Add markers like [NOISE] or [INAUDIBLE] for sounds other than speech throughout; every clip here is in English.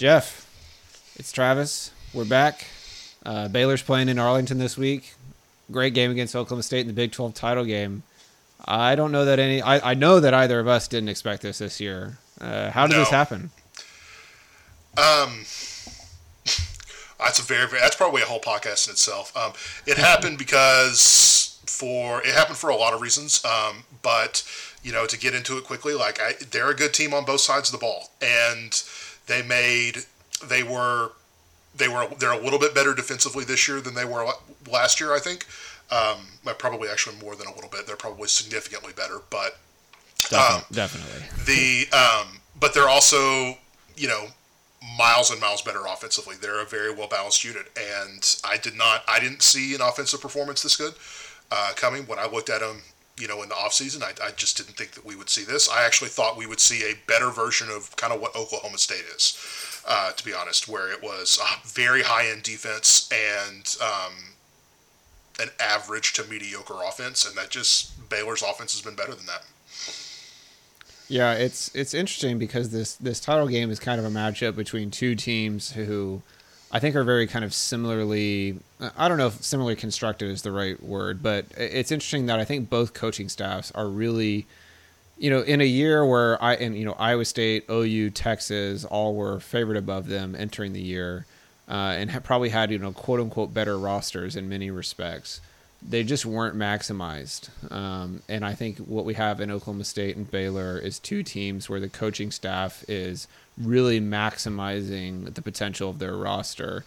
Jeff, it's Travis. We're back. Uh, Baylor's playing in Arlington this week. Great game against Oklahoma State in the Big 12 title game. I don't know that any. I, I know that either of us didn't expect this this year. Uh, how did No. this happen? Um, [LAUGHS] that's a very, very that's probably a whole podcast in itself. Um, it [LAUGHS] happened because for it happened for a lot of reasons. Um, but you know, to get into it quickly, like I, they're a good team on both sides of the ball, and they made they were they were they're a little bit better defensively this year than they were last year. I think. Um, probably actually more than a little bit. They're probably significantly better, but Defi- definitely. the um, but they're also you know miles and miles better offensively. They're a very well balanced unit, and I did not I didn't see an offensive performance this good uh, coming when I looked at them. You know, in the offseason, I, I just didn't think that we would see this. I actually thought we would see a better version of kind of what Oklahoma State is, uh, to be honest, where it was very high end defense and um, an average to mediocre offense, and that just Baylor's offense has been better than that. Yeah, it's it's interesting because this this title game is kind of a matchup between two teams who I think are very kind of similarly. I don't know if similarly constructed is the right word, but it's interesting that I think both coaching staffs are really, you know, in a year where I and you know Iowa State, OU, Texas all were favored above them entering the year, uh, and probably had you know quote unquote better rosters in many respects they just weren't maximized. Um, and I think what we have in Oklahoma State and Baylor is two teams where the coaching staff is really maximizing the potential of their roster.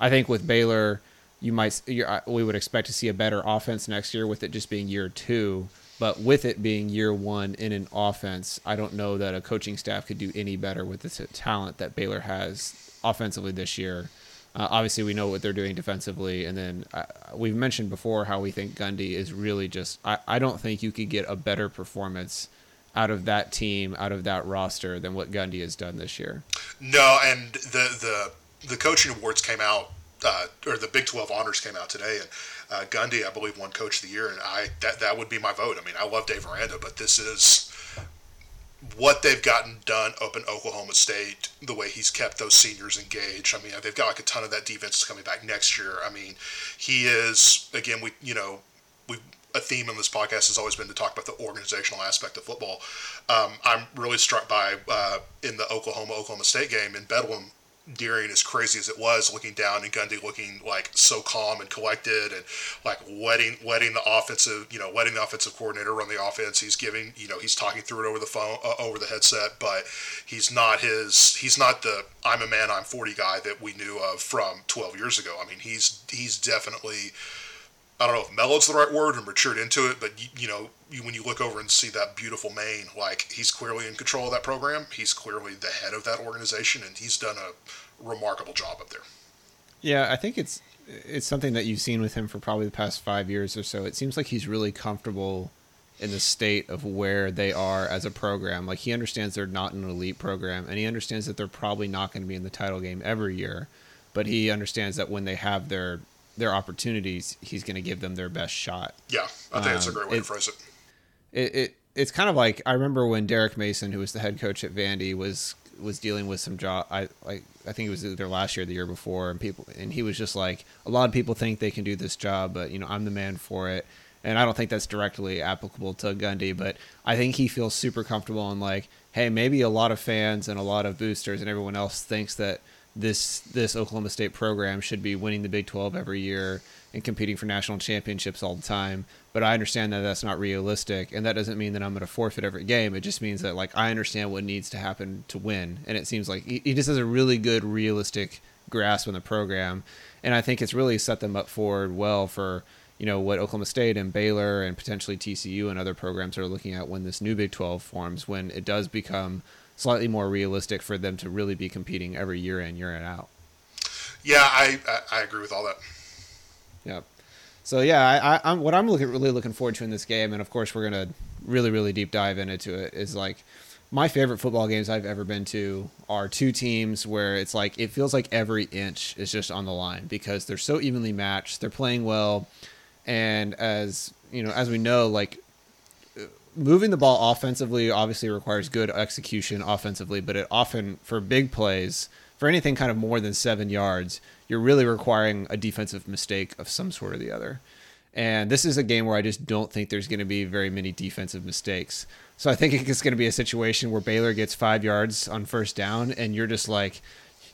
I think with Baylor, you might uh, we would expect to see a better offense next year with it just being year two. But with it being year one in an offense, I don't know that a coaching staff could do any better with the talent that Baylor has offensively this year. Uh, obviously, we know what they're doing defensively, and then uh, we've mentioned before how we think Gundy is really just. I, I don't think you could get a better performance out of that team, out of that roster, than what Gundy has done this year. No, and the the the coaching awards came out, uh, or the Big Twelve honors came out today, and uh, Gundy, I believe, won Coach of the Year, and I that that would be my vote. I mean, I love Dave Aranda, but this is what they've gotten done up in Oklahoma State. The way he's kept those seniors engaged. I mean, they've got like a ton of that defense coming back next year. I mean, he is again. We you know we a theme in this podcast has always been to talk about the organizational aspect of football. Um, I'm really struck by uh, in the Oklahoma Oklahoma State game in Bedlam during as crazy as it was, looking down and Gundy looking like so calm and collected and like letting letting the offensive you know letting the offensive coordinator run the offense. He's giving you know he's talking through it over the phone uh, over the headset, but he's not his he's not the I'm a man I'm 40 guy that we knew of from 12 years ago. I mean he's he's definitely I don't know if mellowed's the right word or matured into it, but you, you know, you, when you look over and see that beautiful mane, like he's clearly in control of that program. He's clearly the head of that organization, and he's done a remarkable job up there. Yeah, I think it's it's something that you've seen with him for probably the past five years or so. It seems like he's really comfortable in the state of where they are as a program. Like he understands they're not an elite program, and he understands that they're probably not going to be in the title game every year. But he understands that when they have their their opportunities, he's going to give them their best shot. Yeah, I think that's a Um, great way it- to phrase it. It, it it's kind of like I remember when Derek Mason, who was the head coach at Vandy, was was dealing with some job. I like I think it was either last year, or the year before, and people and he was just like, a lot of people think they can do this job, but you know I'm the man for it. And I don't think that's directly applicable to Gundy, but I think he feels super comfortable and like, hey, maybe a lot of fans and a lot of boosters and everyone else thinks that this this Oklahoma State program should be winning the Big 12 every year and competing for national championships all the time. But I understand that that's not realistic, and that doesn't mean that I'm going to forfeit every game. It just means that like I understand what needs to happen to win, and it seems like he, he just has a really good realistic grasp on the program, and I think it's really set them up forward well for you know what Oklahoma State and Baylor and potentially TCU and other programs are looking at when this new Big 12 forms when it does become slightly more realistic for them to really be competing every year in year in out. Yeah, I, I I agree with all that. Yep. So yeah, I, I, I'm what I'm looking really looking forward to in this game, and of course we're gonna really really deep dive into it. Is like my favorite football games I've ever been to are two teams where it's like it feels like every inch is just on the line because they're so evenly matched. They're playing well, and as you know, as we know, like moving the ball offensively obviously requires good execution offensively, but it often for big plays for anything kind of more than seven yards, you're really requiring a defensive mistake of some sort or the other. And this is a game where I just don't think there's going to be very many defensive mistakes. So I think it's going to be a situation where Baylor gets five yards on first down, and you're just like,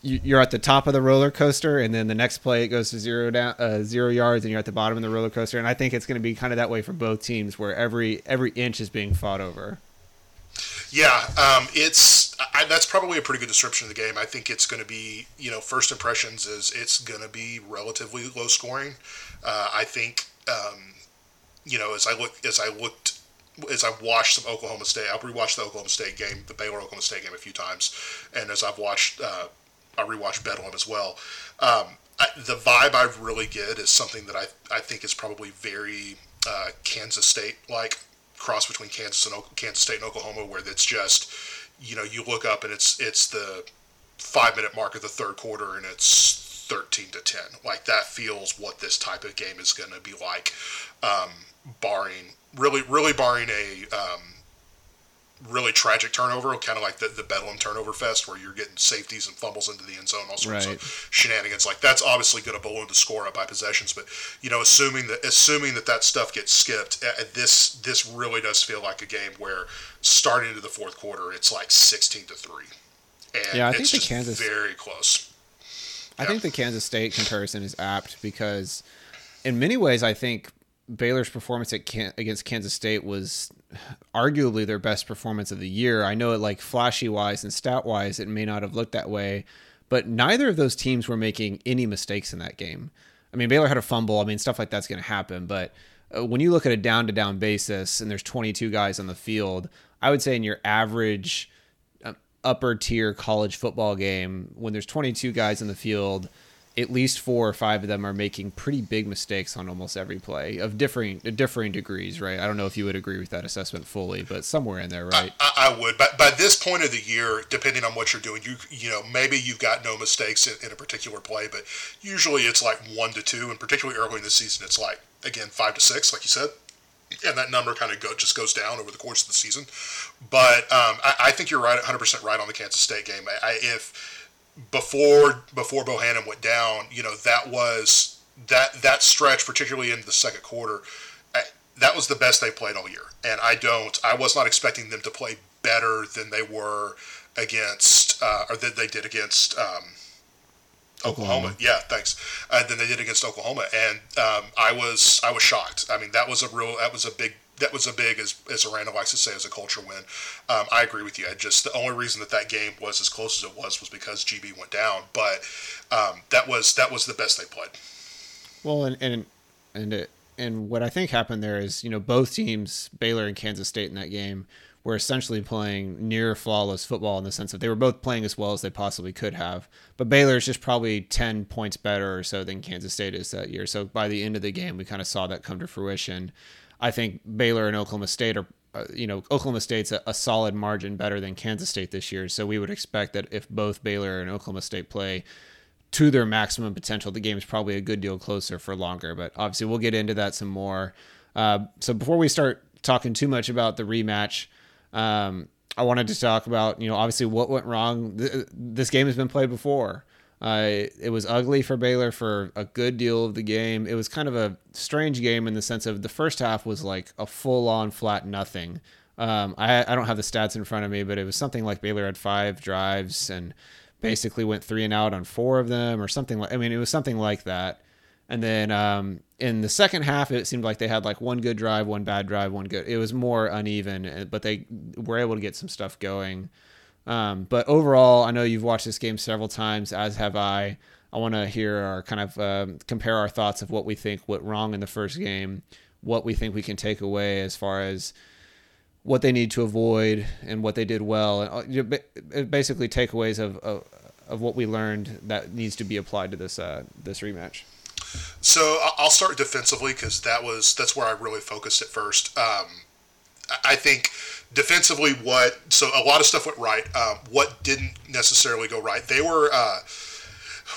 you're at the top of the roller coaster, and then the next play it goes to zero down, uh, zero yards, and you're at the bottom of the roller coaster. And I think it's going to be kind of that way for both teams, where every every inch is being fought over. Yeah, um, it's I, that's probably a pretty good description of the game. I think it's going to be you know first impressions is it's going to be relatively low scoring. Uh, I think um, you know as I look as I looked as I've watched some Oklahoma State, I've rewatched the Oklahoma State game, the Baylor Oklahoma State game a few times, and as I've watched, uh, I rewatched Bedlam as well. Um, I, the vibe I really get is something that I I think is probably very uh, Kansas State like cross between Kansas and Kansas State and Oklahoma, where it's just you know you look up and it's it's the five minute mark of the third quarter and it's 13 to 10 like that feels what this type of game is going to be like um, barring really really barring a um, really tragic turnover, kind of like the, the Bedlam turnover fest, where you're getting safeties and fumbles into the end zone, all sorts right. of shenanigans. Like that's obviously going to balloon the score up by possessions, but you know, assuming that assuming that that stuff gets skipped, uh, this this really does feel like a game where starting into the fourth quarter, it's like sixteen to three, and yeah, I think the Kansas very close. I yeah. think the Kansas State comparison is apt because, in many ways, I think Baylor's performance at Can- against Kansas State was arguably their best performance of the year. I know it like flashy wise and stat wise, it may not have looked that way, but neither of those teams were making any mistakes in that game. I mean, Baylor had a fumble. I mean, stuff like that's going to happen, but uh, when you look at a down to down basis and there's 22 guys on the field, I would say in your average uh, upper tier college football game, when there's 22 guys in the field, at least four or five of them are making pretty big mistakes on almost every play of differing differing degrees, right? I don't know if you would agree with that assessment fully, but somewhere in there, right? I, I would. But by this point of the year, depending on what you're doing, you you know maybe you've got no mistakes in, in a particular play, but usually it's like one to two, and particularly early in the season, it's like again five to six, like you said and that number kind of go, just goes down over the course of the season. But um, I, I, think you're right, 100% right on the Kansas State game. I, if before before Bohanon went down, you know that was that that stretch, particularly in the second quarter, I, that was the best they played all year. And I don't, I was not expecting them to play better than they were against, uh, or that they did against um, Oklahoma. Oklahoma. Yeah, thanks. Uh, than they did against Oklahoma, and um, I was I was shocked. I mean, that was a real that was a big that was a big, as, as Aranda likes to say, as a culture win. Um, I agree with you. I just the only reason that that game was as close as it was was because GB went down. But um, that was that was the best they played. Well, and and and it, and what I think happened there is you know both teams, Baylor and Kansas State in that game, were essentially playing near flawless football in the sense that they were both playing as well as they possibly could have. But Baylor is just probably 10 points better or so than Kansas State is that year. So by the end of the game, we kind of saw that come to fruition. I think Baylor and Oklahoma State are, uh, you know, Oklahoma State's a, a, solid margin better than Kansas State this year. So we would expect that if both Baylor and Oklahoma State play to their maximum potential, the game is probably a good deal closer for longer. But obviously, we'll get into that some more. Uh, so before we start talking too much about the rematch, um, I wanted to talk about, you know, obviously what went wrong. This game has been played before. It was ugly for Baylor for a good deal of the game. It was kind of a strange game in the sense of the first half was like a full on flat nothing. Um, I, I don't have the stats in front of me, but it was something like Baylor had five drives and basically went three and out on four of them or something like, I mean, it was something like that. And then um, in the second half, it seemed like they had like one good drive, one bad drive, one good. It was more uneven, but they were able to get some stuff going. Um, but overall, I know you've watched this game several times, as have I. I want to hear our kind of um, compare our thoughts of what we think went wrong in the first game, what we think we can take away as far as what they need to avoid and what they did well, and uh, basically takeaways of, of, of what we learned that needs to be applied to this uh, this rematch. So I'll start defensively because that was that's where I really focused at first. Um, I think defensively, what so a lot of stuff went right. Um, what didn't necessarily go right? They were, uh,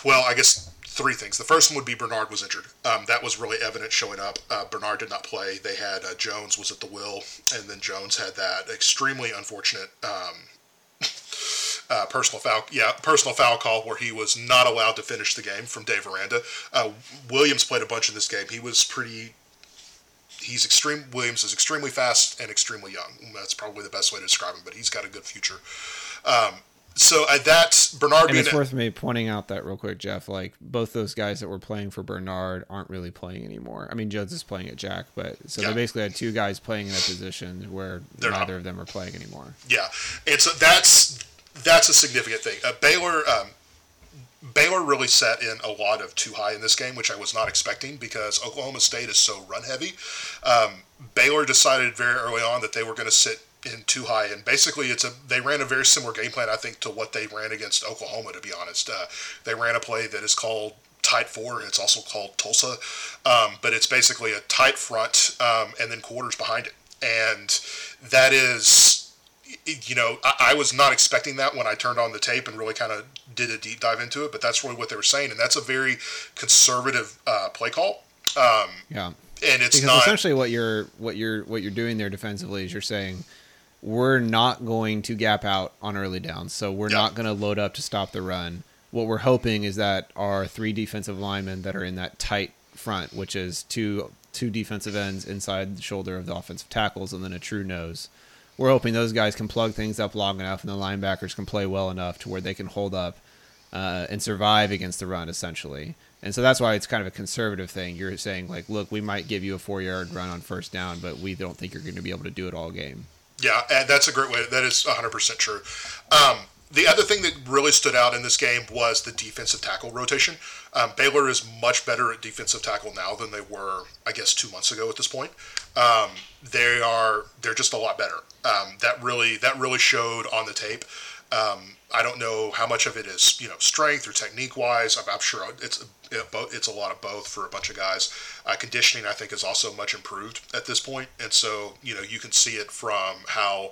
well, I guess three things. The first one would be Bernard was injured. Um, that was really evident showing up. Uh, Bernard did not play. They had uh, Jones was at the wheel, and then Jones had that extremely unfortunate um, [LAUGHS] uh, personal foul, yeah, personal foul call where he was not allowed to finish the game from Dave Aranda. Uh, Williams played a bunch in this game. He was pretty. He's extreme. Williams is extremely fast and extremely young. That's probably the best way to describe him. But he's got a good future. Um, so uh, that's Bernard. And it's worth me pointing out that real quick, Jeff. Like both those guys that were playing for Bernard aren't really playing anymore. I mean, Jones is playing at Jack, but so yeah. they basically had two guys playing in a position where They're neither not. of them are playing anymore. Yeah, and so that's that's a significant thing. Uh, Baylor. Um, Baylor really set in a lot of too high in this game, which I was not expecting because Oklahoma State is so run heavy. Um, Baylor decided very early on that they were going to sit in too high, and basically it's a they ran a very similar game plan I think to what they ran against Oklahoma. To be honest, uh, they ran a play that is called tight four. It's also called Tulsa, um, but it's basically a tight front um, and then quarters behind it, and that is. You know, I, I was not expecting that when I turned on the tape and really kind of did a deep dive into it, but that's really what they were saying, and that's a very conservative uh, play call. Um, yeah, and it's because not essentially what you're what you're what you're doing there defensively is you're saying we're not going to gap out on early downs. So we're not going to load up to stop the run. What we're hoping is that our three defensive linemen that are in that tight front, which is two two defensive ends inside the shoulder of the offensive tackles and then a true nose. We're hoping those guys can plug things up long enough and the linebackers can play well enough to where they can hold up uh, and survive against the run, essentially. And so that's why it's kind of a conservative thing. You're saying, like, look, we might give you a four yard run on first down, but we don't think you're going to be able to do it all game. Yeah, and that's a great way. That is 100% true. Um, the other thing that really stood out in this game was the defensive tackle rotation. Um, Baylor is much better at defensive tackle now than they were, I guess, two months ago at this point. Um, they are they're just a lot better. Um, that really that really showed on the tape. Um, I don't know how much of it is you know strength or technique wise. I'm, I'm sure it's it's a lot of both for a bunch of guys. Uh, conditioning I think is also much improved at this point, and so you know you can see it from how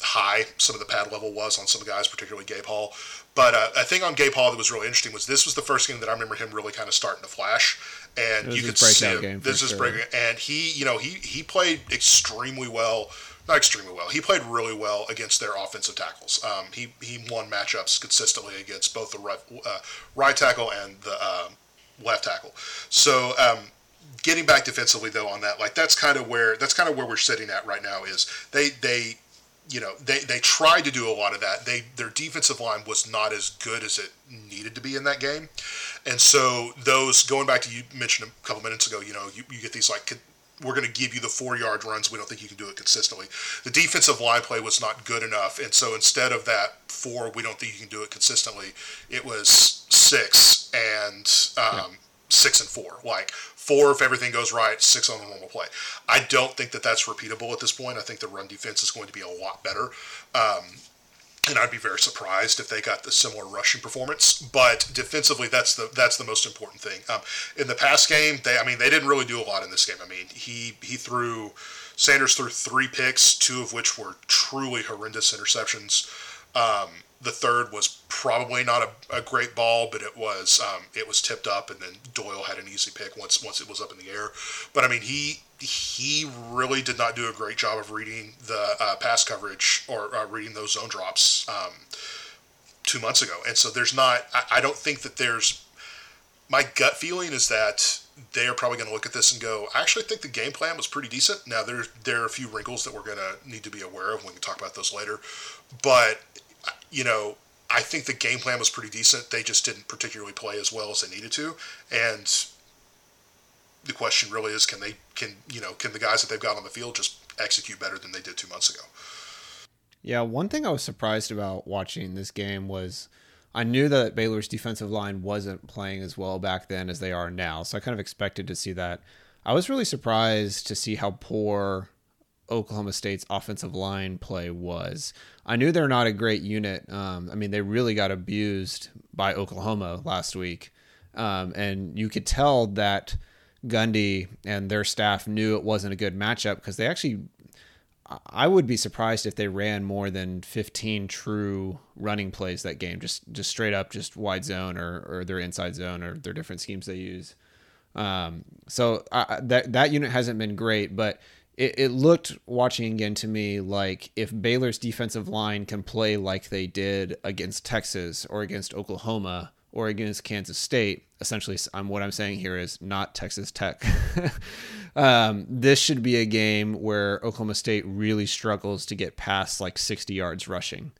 high some of the pad level was on some guys, particularly Gabe Hall. But uh, a thing on Gabe Hall that was really interesting was this was the first game that I remember him really kind of starting to flash, and you could see him. This is sure. breaking, and he, you know, he he played extremely well not extremely well. He played really well against their offensive tackles. Um, he he won matchups consistently against both the right, uh, right tackle and the uh, left tackle. So um, getting back defensively though on that, like that's kind of where that's kind of where we're sitting at right now. Is they they you know they they tried to do a lot of that. They their defensive line was not as good as it needed to be in that game, and so those going back to you mentioned a couple minutes ago. You know you, you get these like we're going to give you the four yard runs. We don't think you can do it consistently. The defensive line play was not good enough, and so instead of that four, we don't think you can do it consistently. It was six and um. Six and four. Like four if everything goes right, six on a normal play. I don't think that that's repeatable at this point. I think the run defense is going to be a lot better. Um, and I'd be very surprised if they got the similar rushing performance. But defensively, that's the that's the most important thing. Um, in the past game, they I mean they didn't really do a lot in this game. I mean he he threw Sanders threw three picks, two of which were truly horrendous interceptions. Um, the third was probably not a, a great ball, but it was um, it was tipped up, and then Doyle had an easy pick once once it was up in the air. But I mean, he he really did not do a great job of reading the uh, pass coverage or uh, reading those zone drops um, two months ago, and so there's not. I, I don't think that there's. My gut feeling is that they are probably going to look at this and go, I actually think the game plan was pretty decent. Now there there are a few wrinkles that we're going to need to be aware of. We can talk about those later, but you know, I think the game plan was pretty decent. They just didn't particularly play as well as they needed to, and the question really is, can they can you know can the guys that they've got on the field just execute better than they did two months ago? Yeah, one thing I was surprised about watching this game was I knew that Baylor's defensive line wasn't playing as well back then as they are now, so I kind of expected to see that. I was really surprised to see how poor Oklahoma State's offensive line play was. I knew they're not a great unit. Um, I mean, they really got abused by Oklahoma last week. Um, and you could tell that Gundy and their staff knew it wasn't a good matchup because they actually, I would be surprised if they ran more than 15 true running plays that game, just just straight up, just wide zone or, or their inside zone or their different schemes they use. Um, so that that unit hasn't been great, but it, it looked watching again to me like if Baylor's defensive line can play like they did against Texas or against Oklahoma or against Kansas State, essentially, I'm what I'm saying here is not Texas Tech. [LAUGHS] um, this should be a game where Oklahoma State really struggles to get past like 60 yards rushing,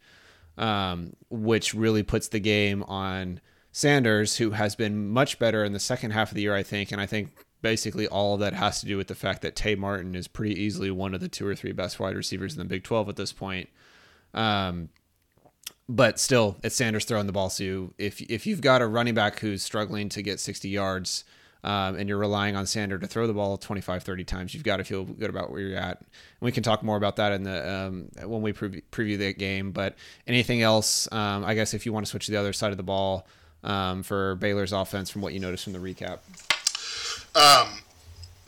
um, which really puts the game on Sanders, who has been much better in the second half of the year, I think, and I think basically all of that has to do with the fact that Tay Martin is pretty easily one of the two or three best wide receivers in the Big 12 at this point. Um, but still, it's Sanders throwing the ball. So if if you've got a running back who's struggling to get 60 yards um, and you're relying on Sanders to throw the ball 25, 30 times, you've got to feel good about where you're at. And we can talk more about that in the um, when we preview, preview that game. But anything else? Um, I guess if you want to switch to the other side of the ball um, for Baylor's offense, from what you noticed from the recap. Um,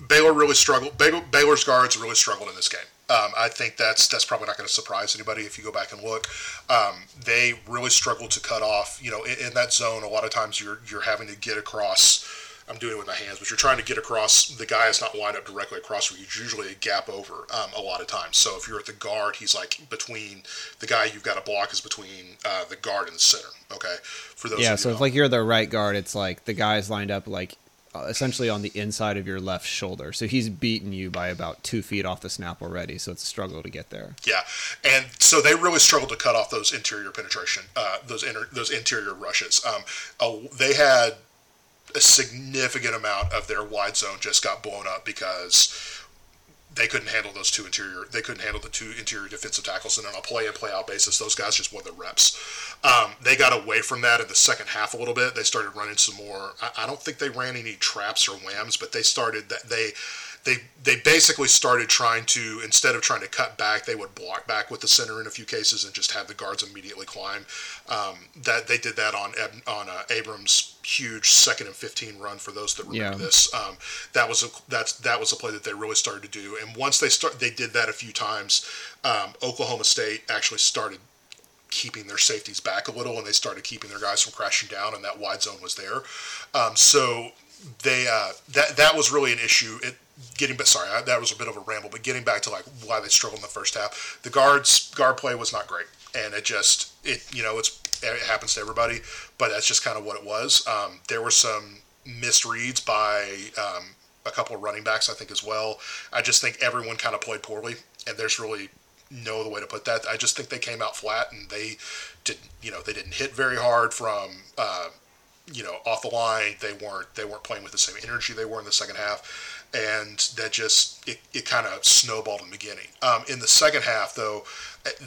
Baylor really struggled. Baylor, Baylor's guards really struggled in this game. Um, I think that's that's probably not going to surprise anybody if you go back and look. Um, they really struggled to cut off. You know, in, in, that zone, a lot of times you're you're having to get across. I'm doing it with my hands, but you're trying to get across. The guy is not lined up directly across where He's usually a gap over um, a lot of times. So if you're at the guard, he's like between the guy you've got to block is between uh, the guard and the center. Okay, for those. Yeah, so if like you're the right guard, it's like the guy's lined up like essentially on the inside of your left shoulder. So he's beaten you by about two feet off the snap already. So it's a struggle to get there. Yeah, and so they really struggled to cut off those interior penetration, uh, those inter- those interior rushes. Um, uh, they had a significant amount of their wide zone just got blown up because they couldn't handle those two interior. They couldn't handle the two interior defensive tackles, and on a play in play out basis, those guys just won the reps. Um, they got away from that in the second half a little bit. They started running some more. I, I don't think they ran any traps or whams, but they started that they they they basically started trying to instead of trying to cut back, they would block back with the center in a few cases and just have the guards immediately climb. Um, that they did that on on uh, Abram's huge second and fifteen run. For those that remember yeah. this, um, that was a that's that was a play that they really started to do. And once they start, they did that a few times. Um, Oklahoma State actually started keeping their safeties back a little, and they started keeping their guys from crashing down, and that wide zone was there. Um, so they uh, that that was really an issue. It, getting but sorry that was a bit of a ramble but getting back to like why they struggled in the first half the guards guard play was not great. And it just it you know it's it happens to everybody but that's just kind of what it was. Um, there were some misreads by um, a couple of running backs i think as well. I just think everyone kind of played poorly and there's really no other way to put that. I just think they came out flat and they didn't you know they didn't hit very hard from uh, you know off the line they weren't they weren't playing with the same energy they were in the second half and that just it, it kind of snowballed in the beginning. Um, in the second half, though,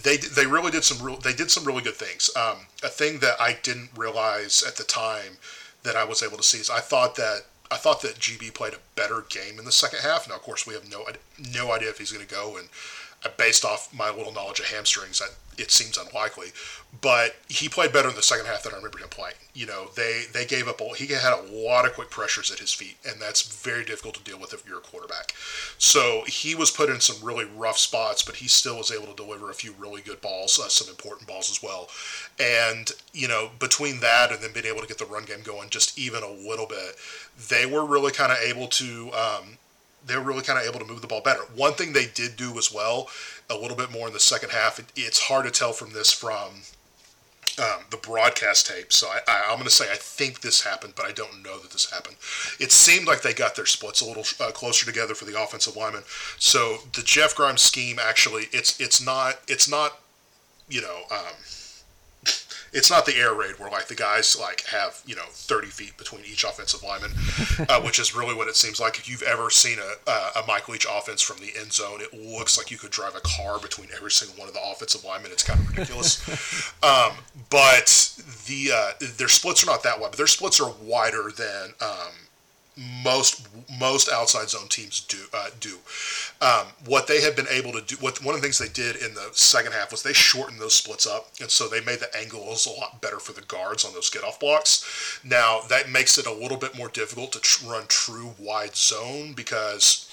they they really did some real they did some really good things. Um, a thing that I didn't realize at the time that I was able to see is I thought that I thought that GB played a better game in the second half. Now, of course, we have no no idea if he's going to go, and uh, based off my little knowledge of hamstrings, I, it seems unlikely. But he played better in the second half than I remember him playing. You know, they they gave up. He had a lot of quick pressures at his feet, and that's very difficult to deal with if you're a quarterback. So he was put in some really rough spots, but he still was able to deliver a few really good balls, uh, some important balls as well. And you know, between that and then being able to get the run game going just even a little bit, they were really kind of able to. Um, they were really kind of able to move the ball better. One thing they did do as well a little bit more in the second half. It, it's hard to tell from this from um, the broadcast tape. So I, am going to say I think this happened, but I don't know that this happened. It seemed like they got their splits a little uh, closer together for the offensive lineman. So the Jeff Grimes scheme actually, it's it's not it's not you know. Um, it's not the air raid where like the guys like have you know 30 feet between each offensive lineman, [LAUGHS] uh, which is really what it seems like. If you've ever seen a, uh, a Mike Leach offense from the end zone, it looks like you could drive a car between every single one of the offensive linemen. It's kind of ridiculous. [LAUGHS] um, but the uh, their splits are not that wide, but their splits are wider than. Um, most most outside zone teams do uh, do. Um, what they have been able to do, what one of the things they did in the second half was they shortened those splits up, and so they made the angles a lot better for the guards on those get off blocks. Now that makes it a little bit more difficult to tr- run true wide zone because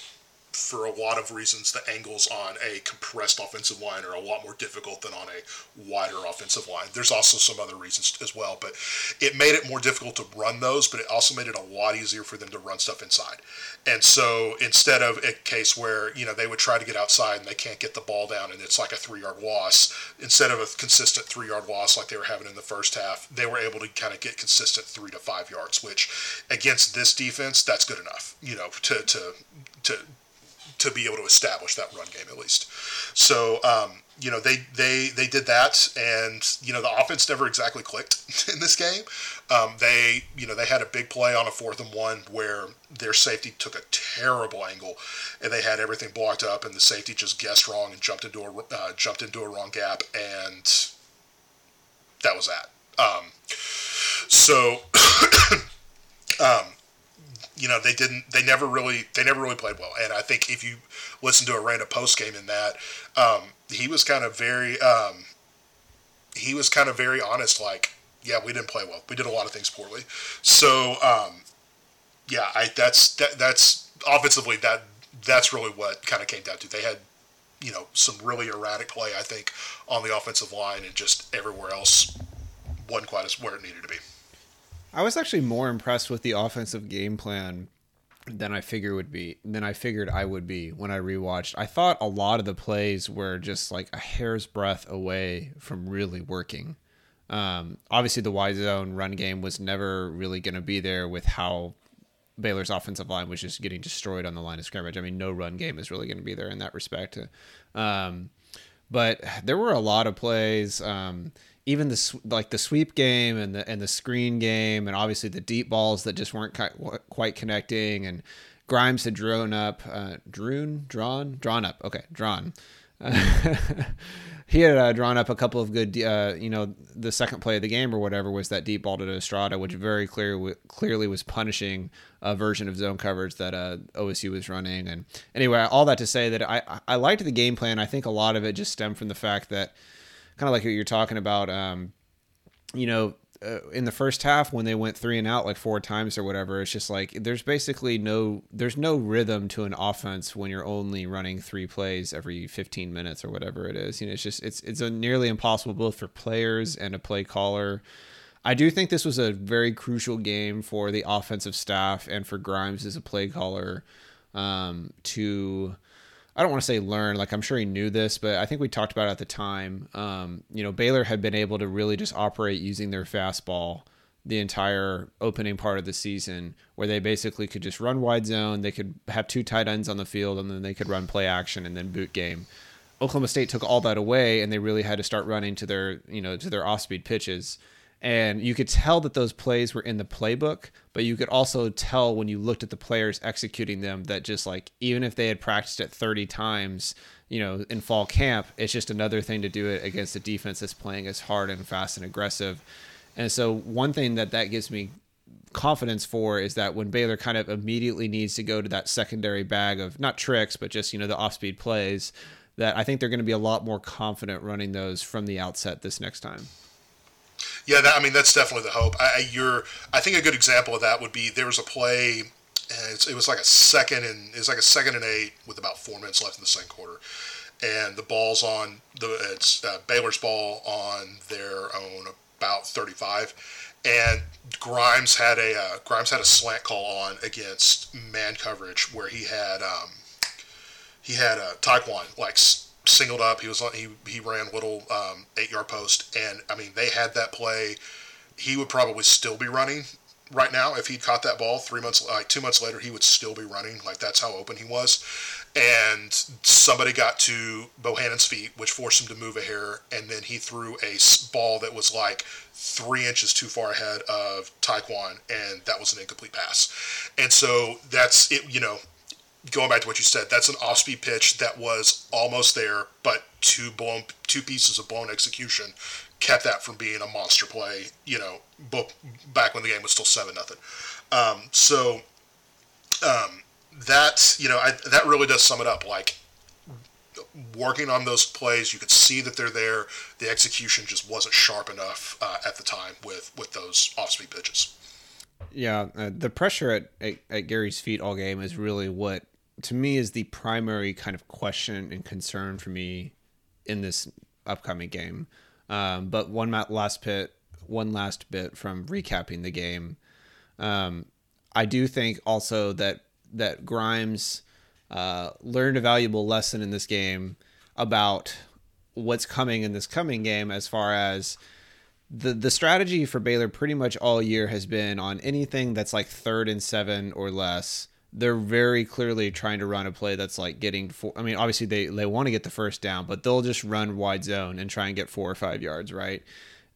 for a lot of reasons, the angles on a compressed offensive line are a lot more difficult than on a wider offensive line. There's also some other reasons as well, but it made it more difficult to run those, but it also made it a lot easier for them to run stuff inside. And so instead of a case where, you know, they would try to get outside and they can't get the ball down and it's like a three yard loss, instead of a consistent three yard loss like they were having in the first half, they were able to kind of get consistent three to five yards, which against this defense, that's good enough, you know, to, to, to, to be able to establish that run game at least. So, um, you know, they, they, they did that, and you know the offense never exactly clicked [LAUGHS] in this game. Um, they, you know, they had a big play on a fourth and one where their safety took a terrible angle, and they had everything blocked up, and the safety just guessed wrong and jumped into a uh, jumped into a wrong gap, and that was that. Um, so, [COUGHS] um, you know they didn't they never really they never really played well. And i think if you listen to Aranda post game in that um, he was kind of very um, he was kind of very honest like yeah we didn't play well. We did a lot of things poorly. So um, yeah i that's that, that's offensively that that's really what kind of came down to. They had you know some really erratic play i think on the offensive line and just everywhere else wasn't quite as where it needed to be I was actually more impressed with the offensive game plan than I figured would be than I figured I would be when I rewatched. I thought a lot of the plays were just like a hair's breadth away from really working. Um, obviously, the wide zone run game was never really going to be there with how Baylor's offensive line was just getting destroyed on the line of scrimmage. I mean, no run game is really going to be there in that respect. Um, but there were a lot of plays. Um, even the like the sweep game and the and the screen game and obviously the deep balls that just weren't quite connecting and Grimes had drawn up, uh, drawn, drawn, drawn up. Okay, drawn. [LAUGHS] he had uh, drawn up a couple of good, uh, you know, the second play of the game or whatever was that deep ball to Estrada, which very clear, clearly was punishing a version of zone coverage that uh, OSU was running. And anyway, all that to say that I I liked the game plan. I think a lot of it just stemmed from the fact that kind of like what you're talking about. Um, you know, uh, in the first half when they went three and out like four times or whatever, it's just like there's basically no there's no rhythm to an offense when you're only running three plays every 15 minutes or whatever it is. You know, it's just it's it's nearly impossible both for players and a play caller. I do think this was a very crucial game for the offensive staff and for Grimes as a play caller um, to I don't want to say learn, like I'm sure he knew this, but I think we talked about it at the time. Um, you know, Baylor had been able to really just operate using their fastball the entire opening part of the season, where they basically could just run wide zone, they could have two tight ends on the field, and then they could run play action and then boot game. Oklahoma State took all that away, and they really had to start running to their, you know, to their off-speed pitches and you could tell that those plays were in the playbook but you could also tell when you looked at the players executing them that just like even if they had practiced it 30 times you know in fall camp it's just another thing to do it against a defense that's playing as hard and fast and aggressive and so one thing that that gives me confidence for is that when Baylor kind of immediately needs to go to that secondary bag of not tricks but just you know the off-speed plays that I think they're going to be a lot more confident running those from the outset this next time. Yeah, that, I mean that's definitely the hope. I, you're, I think a good example of that would be there was a play. it was like a second and it was like a second and eight with about four minutes left in the second quarter, and the ball's on the it's uh, Baylor's ball on their own about 35, and Grimes had a uh, Grimes had a slant call on against man coverage where he had um, he had a Tyquan like singled up. He was he he ran little um, eight yard post, and I mean they had that play. He would probably still be running right now if he'd caught that ball. Three months like two months later he would still be running. Like that's how open he was. And somebody got to Bohanon's feet which forced him to move a hair. And then he threw a ball that was like three inches too far ahead of Tyquan. And that was an incomplete pass. And so that's it you know going back to what you said, that's an off-speed pitch that was almost there, but two blown, two pieces of blown execution kept that from being a monster play. You know, back when the game was still seven nothing. Um, so um, that you know I, that really does sum it up. Like working on those plays, you could see that they're there. The execution just wasn't sharp enough uh, at the time with with those off-speed pitches. Yeah, uh, the pressure at, at, at Gerry's feet all game is really what to me is the primary kind of question and concern for me in this upcoming game. Um, but one last bit, one last bit from recapping the game. Um, I do think also that that Grimes uh, learned a valuable lesson in this game about what's coming in this coming game as far as the the strategy for Baylor pretty much all year has been on anything that's like third and seven or less. They're very clearly trying to run a play that's like getting four. I mean, obviously they they want to get the first down, but they'll just run wide zone and try and get four or five yards. Right.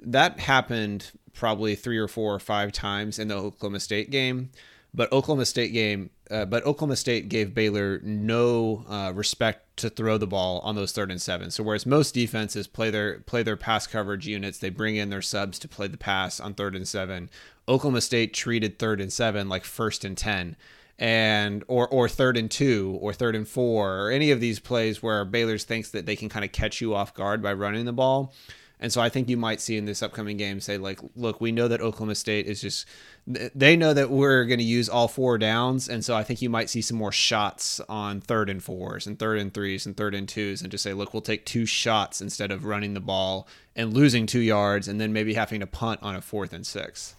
That happened probably three or four or five times in the Oklahoma State game. But Oklahoma State game, uh, but Oklahoma State gave Baylor no uh, respect to throw the ball on those third and seven. So whereas most defenses play their play their pass coverage units, they bring in their subs to play the pass on third and seven. Oklahoma State treated third and seven like first and ten, and or or third and two or third and four or any of these plays where Baylor's thinks that they can kind of catch you off guard by running the ball. And so I think you might see in this upcoming game say like, look, we know that Oklahoma State is just they know that we're going to use all four downs, and so I think you might see some more shots on third and fours and third and threes and third and twos, and just say, look, we'll take two shots instead of running the ball and losing two yards, and then maybe having to punt on a fourth and six.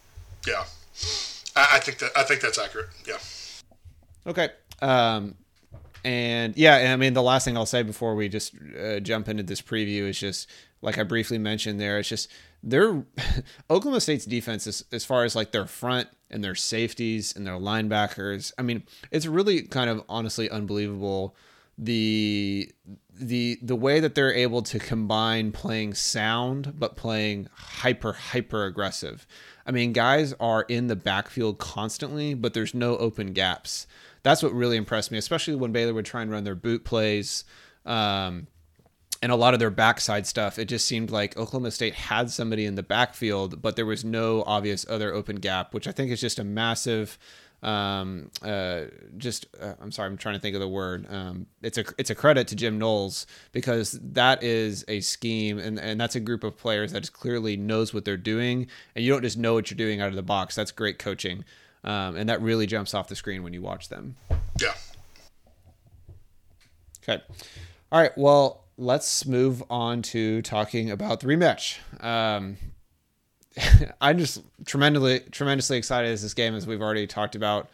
Yeah, I think that I think that's accurate. Yeah. Okay. Um, and yeah, I mean the last thing I'll say before we just uh, jump into this preview is just like I briefly mentioned there. It's just their [LAUGHS] Oklahoma State's defense, as, as far as like their front and their safeties and their linebackers. I mean, it's really kind of honestly unbelievable the the the way that they're able to combine playing sound but playing hyper hyper aggressive. I mean, guys are in the backfield constantly, but there's no open gaps. That's what really impressed me, especially when Baylor would try and run their boot plays. Um, and a lot of their backside stuff, it just seemed like Oklahoma State had somebody in the backfield, but there was no obvious other open gap, which I think is just a massive. Um, uh, just uh, I'm sorry, I'm trying to think of the word. Um, it's a it's a credit to Jim Knowles because that is a scheme and and that's a group of players that clearly knows what they're doing, and you don't just know what you're doing out of the box. That's great coaching, um, and that really jumps off the screen when you watch them. Yeah. Okay. All right. Well, let's move on to talking about the rematch. Um, [LAUGHS] I'm just tremendously tremendously excited as this game, as we've already talked about.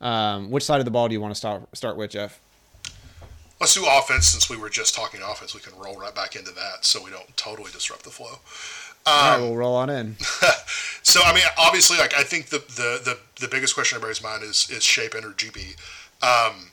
Um, which side of the ball do you want to start start with, Jeff? Let's do offense since we were just talking offense. We can roll right back into that, so we don't totally disrupt the flow. Um, All right, we'll roll on in. [LAUGHS] so, I mean, obviously, like I think the the the, the biggest question in everybody's mind is is Shapen or GB. Um,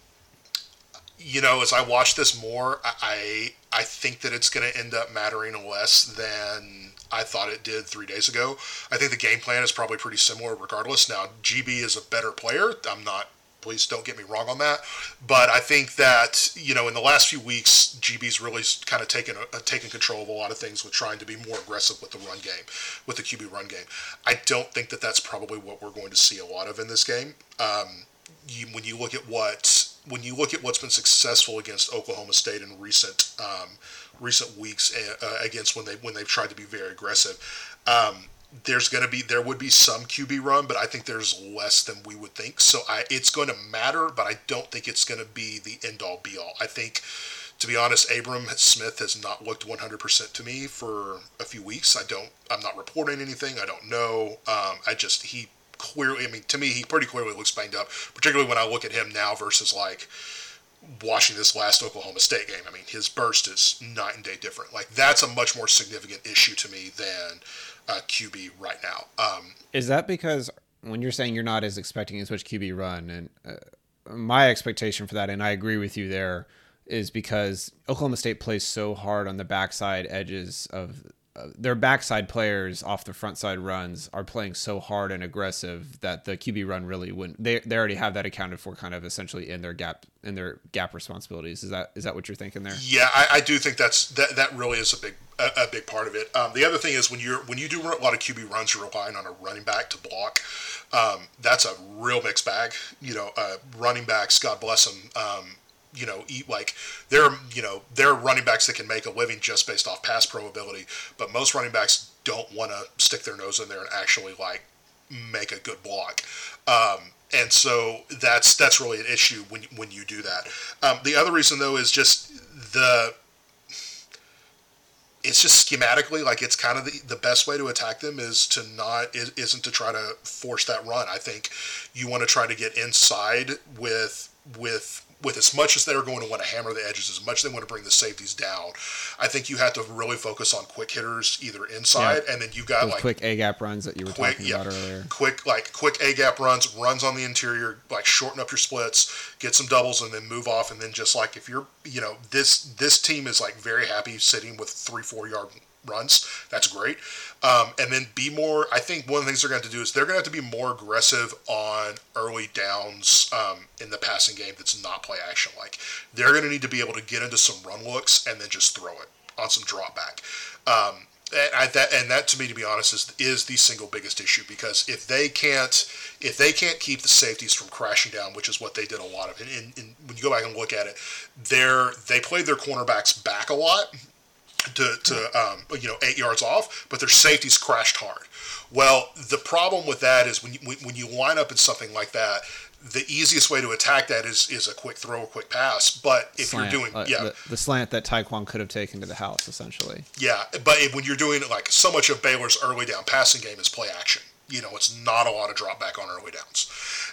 you know, as I watch this more, I I think that it's going to end up mattering less than I thought it did three days ago. I think the game plan is probably pretty similar, regardless. Now, GB is a better player. I'm not. Please don't get me wrong on that, but I think that you know in the last few weeks, GB's really kind of taken a, taken control of a lot of things with trying to be more aggressive with the run game, with the QB run game. I don't think that that's probably what we're going to see a lot of in this game. Um, you, when you look at what when you look at what's been successful against Oklahoma State in recent um, recent weeks uh, against when they when they've tried to be very aggressive, um, there's going to be there would be some QB run, but I think there's less than we would think. So I, it's going to matter, but I don't think it's going to be the end all be all. I think. To be honest, Abram Smith has not looked 100% to me for a few weeks. I don't. I'm not reporting anything. I don't know. Um, I just he clearly, I mean, to me, he pretty clearly looks banged up, particularly when I look at him now versus like watching this last Oklahoma State game. I mean, his burst is night and day different. Like that's a much more significant issue to me than uh, QB right now. Um, is that because when you're saying you're not as expecting as much QB run, and uh, my expectation for that, and I agree with you there, is because Oklahoma State plays so hard on the backside edges of their backside players off the front side runs are playing so hard and aggressive that the QB run really wouldn't. They, they already have that accounted for, kind of essentially in their gap in their gap responsibilities. Is that is that what you're thinking there? Yeah, I, I do think that's that that really is a big a, a big part of it. Um, the other thing is when you're when you do a lot of QB runs, you're relying on a running back to block. Um, that's a real mixed bag. You know, uh, running backs, God bless them. Um, you know, eat like they're you know they're running backs that can make a living just based off pass probability, but most running backs don't want to stick their nose in there and actually like make a good block. Um, and so that's that's really an issue when when you do that. Um, the other reason though is just the it's just schematically like it's kind of the, the best way to attack them is to not is, isn't to try to force that run. I think you want to try to get inside with with with as much as they're going to want to hammer the edges, as much as they want to bring the safeties down, I think you have to really focus on quick hitters either inside, yeah. and then you've got Those like quick A gap runs that you were quick, talking yeah, about earlier. Quick like quick A gap runs, runs on the interior, like shorten up your splits, get some doubles, and then move off, and then just like if you're you know this this team is like very happy sitting with three four yard runs. That's great. Um, and then be more. I think one of the things they're going to, to do is they're going to have to be more aggressive on early downs um, in the passing game. That's not play action like. They're going to need to be able to get into some run looks and then just throw it on some drop back. Um, and that and that to me, to be honest, is is the single biggest issue because if they can't if they can't keep the safeties from crashing down, which is what they did a lot of, and, and, and when you go back and look at it, they're they played their cornerbacks back a lot to, to um, you know eight yards off, but their safeties crashed hard. Well, the problem with that is when you, when you line up in something like that, the easiest way to attack that is is a quick throw, a quick pass. But if slant, you're doing uh, yeah the, the, slant that Tyquan could have taken to the house essentially. Yeah, but when you're doing like so much of Baylor's early down passing game is play action. You know, it's not a lot of drop back on early downs.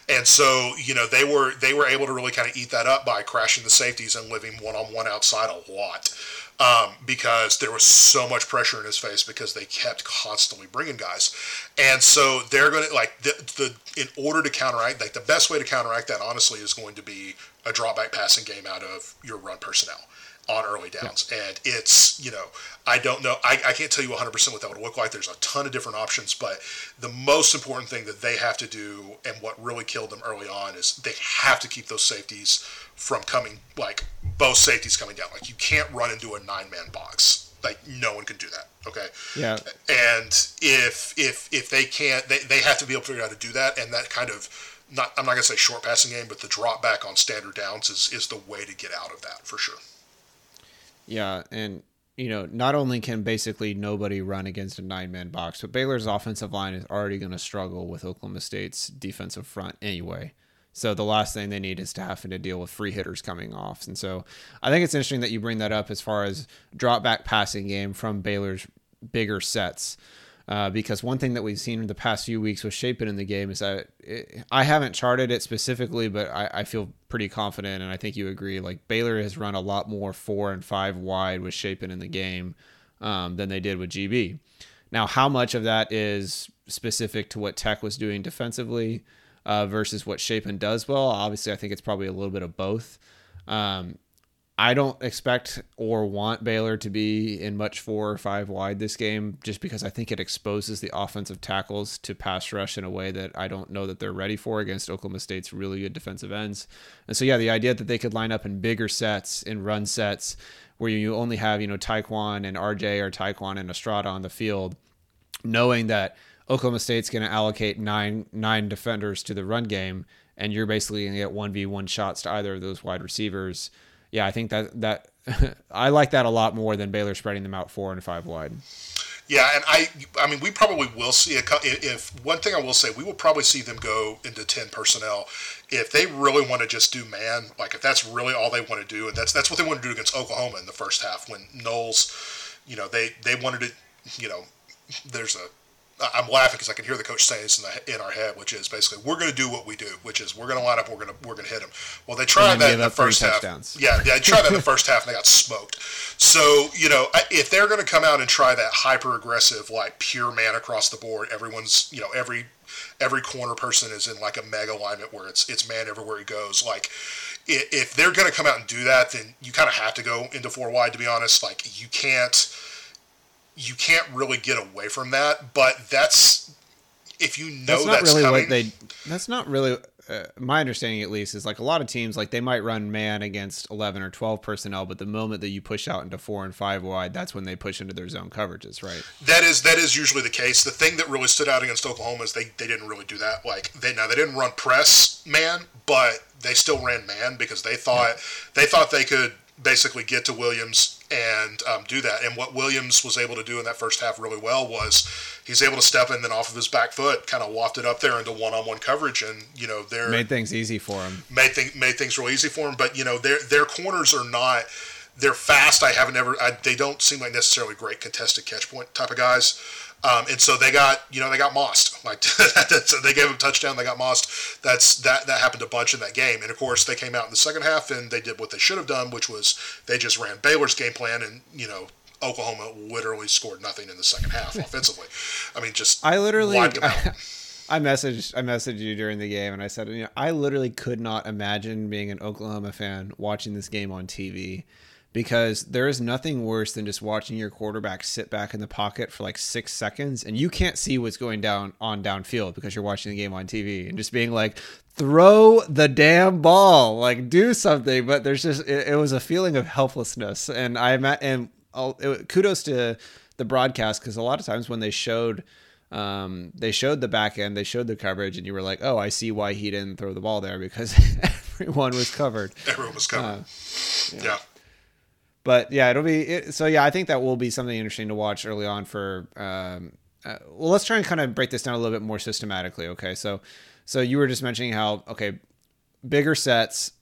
And so, you know, they were they were able to really kind of eat that up by crashing the safeties and living one on one outside a lot um, because there was so much pressure in his face because they kept constantly bringing guys, and so they're going to like the, the in order to counteract like the best way to counteract that honestly is going to be a drop back passing game out of your run personnel on early downs. Yeah. And it's, you know, I don't know, I, I can't tell you 100% what that would look like. There's a ton of different options, but the most important thing that they have to do and what really killed them early on is they have to keep those safeties from coming, like both safeties coming down. Like you can't run into a nine man box. Like no one can do that. Okay. Yeah. And if if if they can't, they, they have to be able to figure out how to do that. And that kind of not I'm not gonna say short passing game, but the drop back on standard downs is is the way to get out of that for sure. Yeah, and you know, not only can basically nobody run against a nine man box, but Baylor's offensive line is already going to struggle with Oklahoma State's defensive front anyway. So the last thing they need is to having to deal with free hitters coming off. And so I think it's interesting that you bring that up as far as drop back passing game from Baylor's bigger sets. Uh, because one thing that we've seen in the past few weeks with Shapen in the game is that it, I haven't charted it specifically, but I, I, feel pretty confident, and I think you agree. Like Baylor has run a lot more four and five wide with Shapen in the game um, than they did with GB. Now, how much of that is specific to what Tech was doing defensively uh, versus what Shapen does well? Obviously, I think it's probably a little bit of both. Um, I don't expect or want Baylor to be in much four or five wide this game just because I think it exposes the offensive tackles to pass rush in a way that I don't know that they're ready for against Oklahoma State's really good defensive ends. And so, yeah, the idea that they could line up in bigger sets, in run sets, where you only have, you know, Tyquan and RJ or Tyquan and Estrada on the field, knowing that Oklahoma State's going to allocate nine nine defenders to the run game, and you're basically going to get 1v1 shots to either of those wide receivers – yeah, I think that that [LAUGHS] I like that a lot more than Baylor spreading them out four and five wide. Yeah, and I, I mean, we probably will see a. If one thing I will say, we will probably see them go into ten personnel if they really want to just do man. Like if that's really all they want to do, and that's that's what they want to do against Oklahoma in the first half when Knowles, you know, they they wanted to, you know, there's a I'm laughing because I can hear the coach saying this in, the, in our head, which is basically we're going to do what we do, which is we're going to line up, we're going to we're going to hit them. Well, they tried that in the first half. Touchdowns. Yeah, yeah, they tried that in the [LAUGHS] first half and they got smoked. So you know, if they're going to come out and try that hyper aggressive, like pure man across the board, everyone's you know every every corner person is in like a mega alignment where it's it's man everywhere he goes. Like if they're going to come out and do that, then you kind of have to go into four wide. To be honest, like you can't you can't really get away from that. But that's if you know that's, not really coming, what they. That's not really. Uh, my understanding, at least, is like a lot of teams, like they might run man against eleven or twelve personnel, but the moment that you push out into four and five wide, that's when they push into their zone coverages, right? That is that is usually the case. The thing that really stood out against Oklahoma is they, they didn't really do that. Like they now they didn't run press man, but they still ran man because they thought yeah. they thought they could basically get to Williams and um, do that. And what Williams was able to do in that first half really well was he's able to step in then off of his back foot, kind of waft it up there into one-on-one coverage, and you know they're made things easy for him. Made things made things real easy for him, but you know their their corners are not. They're fast. I haven't ever. I, they don't seem like necessarily great contested catch point type of guys. Um, and so they got, you know, they got mossed. [LAUGHS] Like [LAUGHS] they gave him a touchdown, they got mossed. That's that that happened a bunch in that game. And of course, they came out in the second half and they did what they should have done, which was they just ran Baylor's game plan, and you know, Oklahoma literally scored nothing in the second half [LAUGHS] offensively. I mean, just I literally. I messaged I messaged you during the game and I said, you know, I literally could not imagine being an Oklahoma fan watching this game on TV because there is nothing worse than just watching your quarterback sit back in the pocket for like six seconds and you can't see what's going down on downfield because you're watching the game on TV and just being like, throw the damn ball, like do something. But there's just it, it was a feeling of helplessness, and I met, and it, kudos to the broadcast because a lot of times when they showed. Um, they showed the back end, they showed the coverage, and you were like, "Oh, I see why he didn't throw the ball there because [LAUGHS] everyone was covered." Everyone was covered. Uh, yeah. yeah but yeah, it'll be it, so. Yeah, I think that will be something interesting to watch early on. For um, uh, well, let's try and kind of break this down a little bit more systematically. Okay, so so you were just mentioning how okay, bigger sets,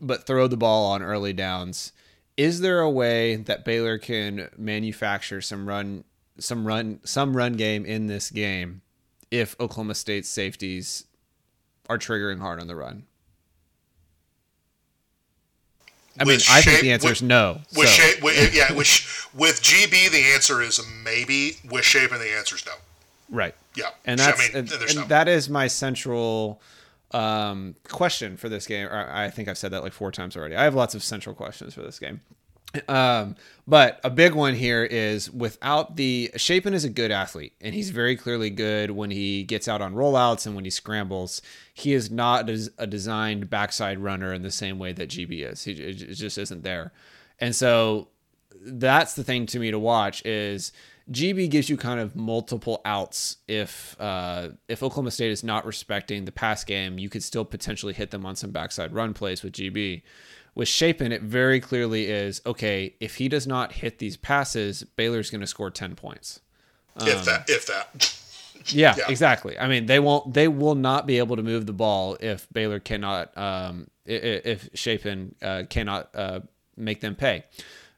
but throw the ball on early downs. Is there a way that Baylor can manufacture some run, some run, some run game in this game if Oklahoma State's safeties are triggering hard on the run? I mean, I think the answer with, is no. With so. shape, with, yeah, with, with GB, the answer is maybe. With shape, and the answer is no. Right. Yeah. And that's I mean, and, and no. that is my central um, question for this game. I think I've said that like four times already. I have lots of central questions for this game. Um, but a big one here is without the Shapen is a good athlete, and he's very clearly good when he gets out on rollouts and when he scrambles. He is not a designed backside runner in the same way that GB is. He it just isn't there, and so that's the thing to me to watch is GB gives you kind of multiple outs if uh, if Oklahoma State is not respecting the pass game, you could still potentially hit them on some backside run plays with GB. With Shapen, it very clearly is okay. If he does not hit these passes, Baylor's going to score ten points. Um, if that, if [LAUGHS] that. yeah, yeah, exactly. I mean, they won't. They will not be able to move the ball if Baylor cannot. Um, if Shapen uh, cannot uh, make them pay.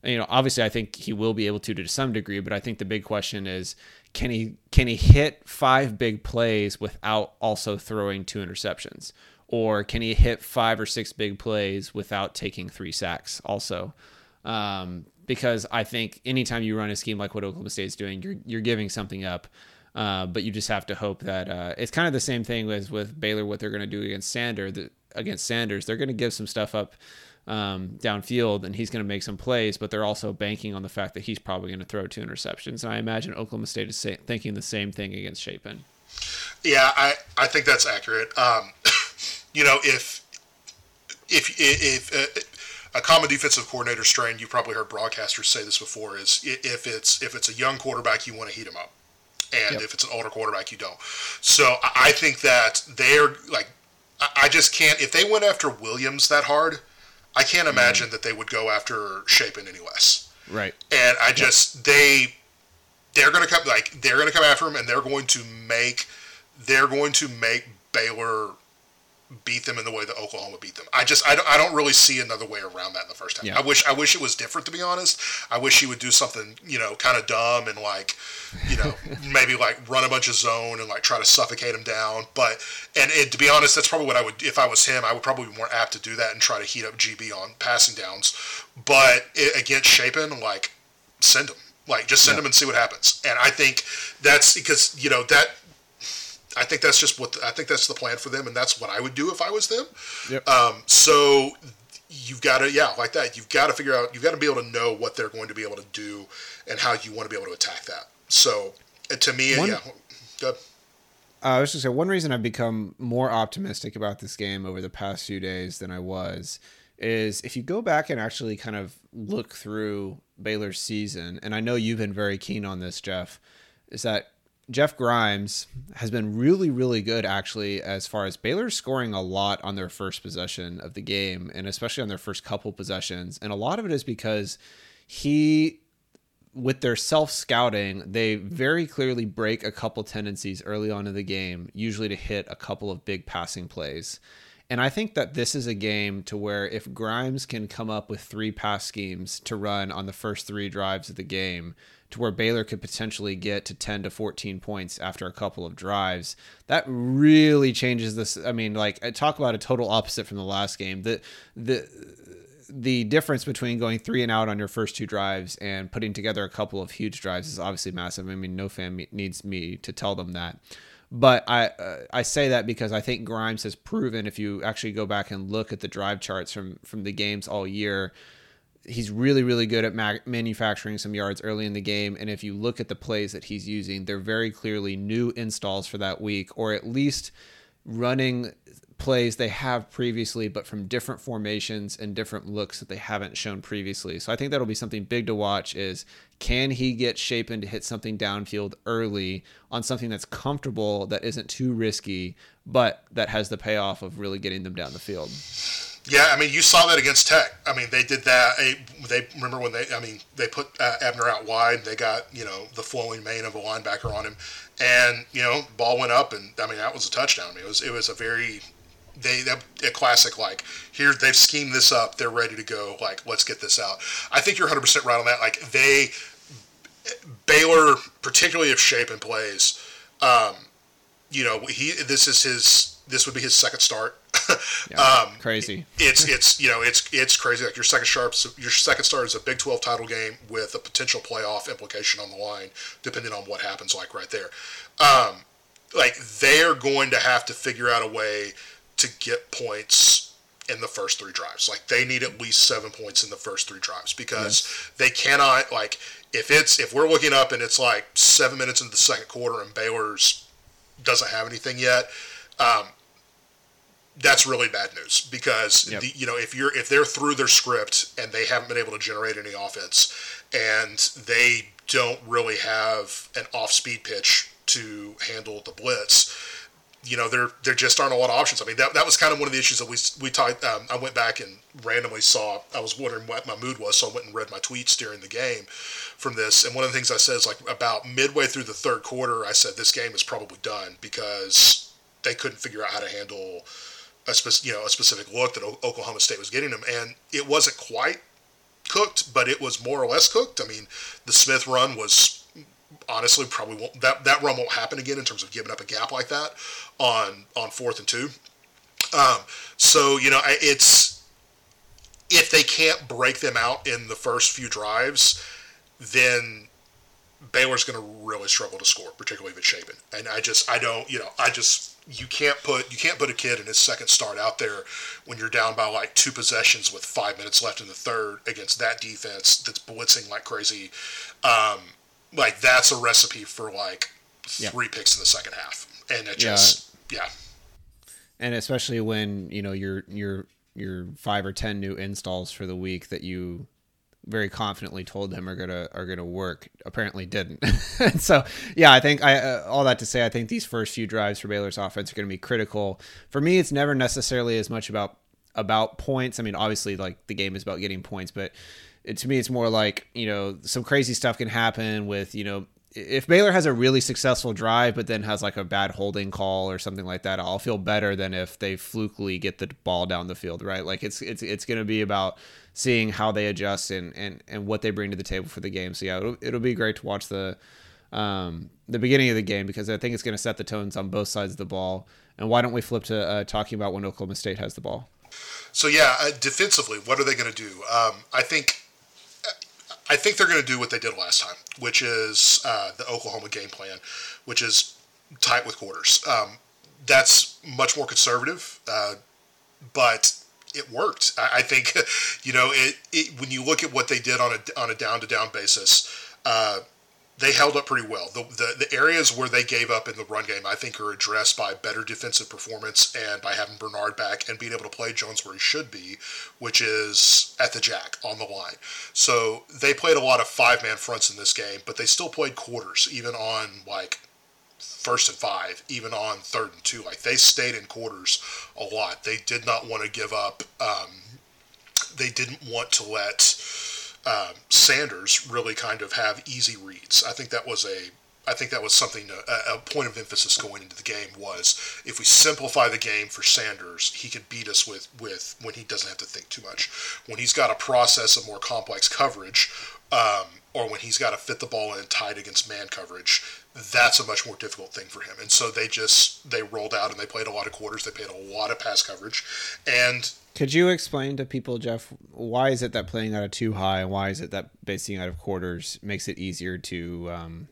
You know, obviously, I think he will be able to to some degree, but I think the big question is, can he can he hit five big plays without also throwing two interceptions? Or can he hit five or six big plays without taking three sacks also? Um, because i think anytime you run a scheme like what oklahoma State is doing you're, you're giving something up uh, but you just have to hope that uh, it's kind of the same thing as with baylor what they're going to do against sander the, against sanders. They're going to give some stuff up um, downfield and he's going to make some plays but they're also banking on the fact that he's probably going to throw two interceptions. And i imagine oklahoma state is thinking the same thing against shapen yeah i, I think that's accurate. Um, [LAUGHS] you know, if if if, if uh, a common defensive coordinator strain, you've probably heard broadcasters say this before, is if it's if it's a young quarterback, you want to heat him up, and yep. if it's an older quarterback, you don't. So I think that they're like, I just can't. If they went after Williams that hard, I can't mm-hmm. imagine mm. that they would go after Shapen any less. Right. And I just yep. they they're going to come like they're going to come after him, and they're going to make they're going to make Baylor beat them in the way that Oklahoma beat them. I just I don't, I don't really see another way around that in the first half. Yeah. I wish I wish it was different to be honest. I wish he would do something you know kind of dumb and like you know [LAUGHS] maybe like run a bunch of zone and like try to suffocate him down. But and to be honest, that's probably what I would if I was him. I would probably be more apt to do that and try to heat up GB on passing downs. But it, against Shapen, like send him. Like just send yeah. him and see what happens. And I think that's because you know that I think that's just what the, I think that's the plan for them, and that's what I would do if I was them. Yep. Um, so you've got to yeah like that you've got to figure out you've got to be able to know what they're going to be able to do and how you want to be able to attack that. So to me, one, yeah. Uh, I was just say one reason I've become more optimistic about this game over the past few days than I was is if you go back and actually kind of look through Baylor's season, and I know you've been very keen on this, Jeff, is that Jeff Grimes has been really, really good actually, as far as Baylor scoring a lot on their first possession of the game, and especially on their first couple possessions. And a lot of it is because he with their self scouting, they very clearly break a couple tendencies early on in the game, usually to hit a couple of big passing plays. And I think that this is a game to where if Grimes can come up with three pass schemes to run on the first three drives of the game, to where Baylor could potentially get to 10 to 14 points after a couple of drives, that really changes this. I mean, like talk about a total opposite from the last game. The the the difference between going three and out on your first two drives and putting together a couple of huge drives is obviously massive. I mean, no fan needs me to tell them that. But I uh, I say that because I think Grimes has proven if you actually go back and look at the drive charts from from the games all year, he's really really good at ma- manufacturing some yards early in the game. And if you look at the plays that he's using, they're very clearly new installs for that week, or at least running plays they have previously, but from different formations and different looks that they haven't shown previously. So I think that'll be something big to watch is can he get Shapen to hit something downfield early on something that's comfortable, that isn't too risky, but that has the payoff of really getting them down the field. Yeah, I mean, you saw that against Tech. I mean, they did that. They remember when they, I mean, they put uh, Abram out wide. They got you know the flowing mane of a linebacker on him, and you know, ball went up, and I mean, that was a touchdown. I mean, it was it was a very they a classic like here they've schemed this up they're ready to go like let's get this out i think you're 100% right on that like they baylor particularly if shapen plays um, you know he this is his this would be his second start yeah, [LAUGHS] um, crazy it's [LAUGHS] it's you know it's it's crazy like your second sharp your second start is a big 12 title game with a potential playoff implication on the line depending on what happens like right there um, like they're going to have to figure out a way to get points in the first three drives. Like they need at least seven points in the first three drives because yes. they cannot like if it's if we're looking up and it's like seven minutes into the second quarter and Baylor's doesn't have anything yet. Um, that's really bad news because yep. the, you know if you're if they're through their script and they haven't been able to generate any offense and they don't really have an off speed pitch to handle the blitz you know, there there just aren't a lot of options. I mean, that, that was kind of one of the issues that we we talked. Um, I went back and randomly saw. I was wondering what my mood was, so I went and read my tweets during the game from this. And one of the things I said is like about midway through the third quarter, I said this game is probably done because they couldn't figure out how to handle a spe- you know a specific look that Oklahoma State was getting them, and it wasn't quite cooked, but it was more or less cooked. I mean, the Smith run was honestly probably won't that that run won't happen again in terms of giving up a gap like that on on fourth and two. Um, so you know it's if they can't break them out in the first few drives, then Baylor's going to really struggle to score, particularly if it's Shapen. And I just I don't you know I just you can't put you can't put a kid in his second start out there when you're down by like two possessions with five minutes left in the third against that defense that's blitzing like crazy. Um, like that's a recipe for like three picks in the second half, and it just yeah. yeah. And especially when you know your your your five or ten new installs for the week that you very confidently told them are gonna are gonna work. Apparently didn't. [LAUGHS] So yeah i think i uh, all that to say i think these first few drives for baylor's offense are gonna be critical. For me it's never necessarily as much about about points. I mean obviously like the game is about getting points but it, to me, it's more like you know some crazy stuff can happen with you know if Baylor has a really successful drive, but then has like a bad holding call or something like that, I'll feel better than if they flukily get the ball down the field, right? Like it's it's it's going to be about seeing how they adjust and, and and what they bring to the table for the game. So yeah, it'll, it'll be great to watch the um, the beginning of the game because I think it's going to set the tones on both sides of the ball. And why don't we flip to uh, talking about when Oklahoma State has the ball? So yeah, uh, defensively, what are they going to do? Um, I think I think they're going to do what they did last time, which is uh, the Oklahoma game plan, which is tight with quarters. Um, that's much more conservative, uh, but it worked. I, I, think, [LAUGHS] you know, it, it, when you look at what they did on a on a down to down basis, uh, they held up pretty well. The, the, the areas where they gave up in the run game, I think, are addressed by better defensive performance and by having Bernard back and being able to play Jones where he should be, which is at the jack on the line. So they played a lot of five man fronts in this game, but they still played quarters, even on like first and five, even on third and two. Like they stayed in quarters a lot. They did not want to give up. Um, they didn't want to let uh, Sanders really kind of have easy reads. I think that was a I think that was something a, a, point of emphasis going into the game was if we simplify the game for Sanders, he can beat us with with when he doesn't have to think too much. When he's got to process a more complex coverage, um, or when he's got to fit the ball in tight against man coverage, that's a much more difficult thing for him. And so they just they rolled out and they played a lot of quarters. They played a lot of pass coverage, and could you explain to people, Jeff, why is it that playing out of two high, and why is it that basing out of quarters makes it easier to um,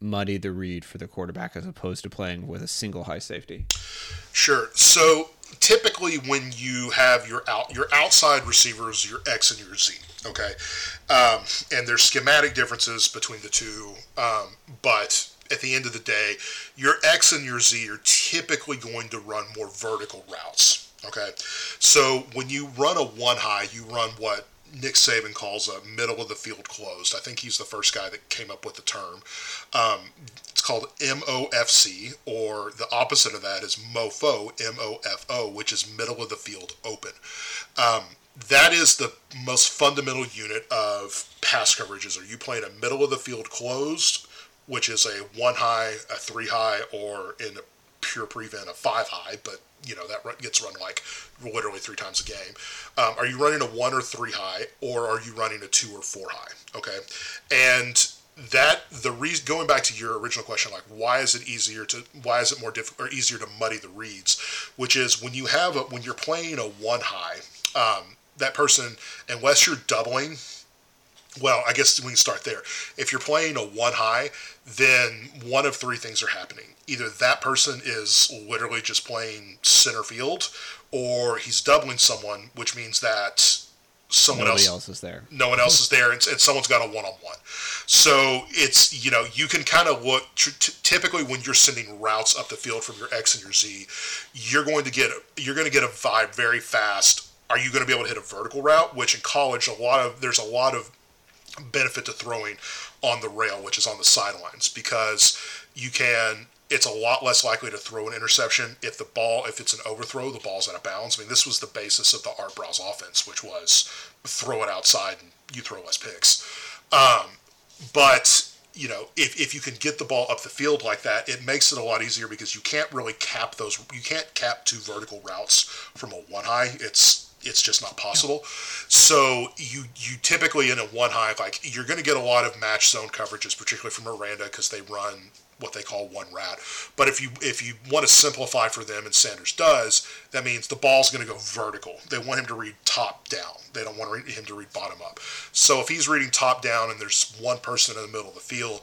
muddy the read for the quarterback as opposed to playing with a single high safety? Sure. So typically, when you have your out your outside receivers, your X and your Z, okay, um, and there's schematic differences between the two, um, but at the end of the day, your X and your Z are typically going to run more vertical routes Okay, so when you run a one high, you run what Nick Saban calls a middle of the field closed. I think he's the first guy that came up with the term. Um, it's called MOFC, or the opposite of that is MOFO, M-O-F-O, which is middle of the field open. Um, that is the most fundamental unit of pass coverages. Are you playing a middle of the field closed, which is a one high, a three high, or in a pure prevent a five high, but you know that gets run like literally three times a game. Um, are you running a one or three high, or are you running a two or four high? Okay, and that the reason going back to your original question, like why is it easier to why is it more difficult or easier to muddy the reads? Which is when you have a when you're playing a one high, um, that person unless you're doubling well, I guess we can start there. If you're playing a one high, then one of three things are happening. Either that person is literally just playing center field, or he's doubling someone, which means that someone else, else is there. [LAUGHS] No one else is there, and, and someone's got a one on one. So it's you know you can kind of look. T- typically, when you're sending routes up the field from your X and your Z, you're going to get you're going to get a vibe very fast. Are you going to be able to hit a vertical route? Which in college, a lot of there's a lot of benefit to throwing on the rail, which is on the sidelines, because you can. It's a lot less likely to throw an interception if the ball, if it's an overthrow, the ball's out of bounds. I mean, this was the basis of the Art Briles offense, which was throw it outside and you throw less picks. Um, but you know, if, if you can get the ball up the field like that, it makes it a lot easier because you can't really cap those. You can't cap two vertical routes from a one high. It's it's just not possible. So you you typically in a one high like you're going to get a lot of match zone coverages, particularly from Aranda because they run what they call one rat. But if you if you want to simplify for them, and Sanders does, that means the ball's going to go vertical. They want him to read top down. They don't want him to read bottom up. So if he's reading top down and there's one person in the middle of the field,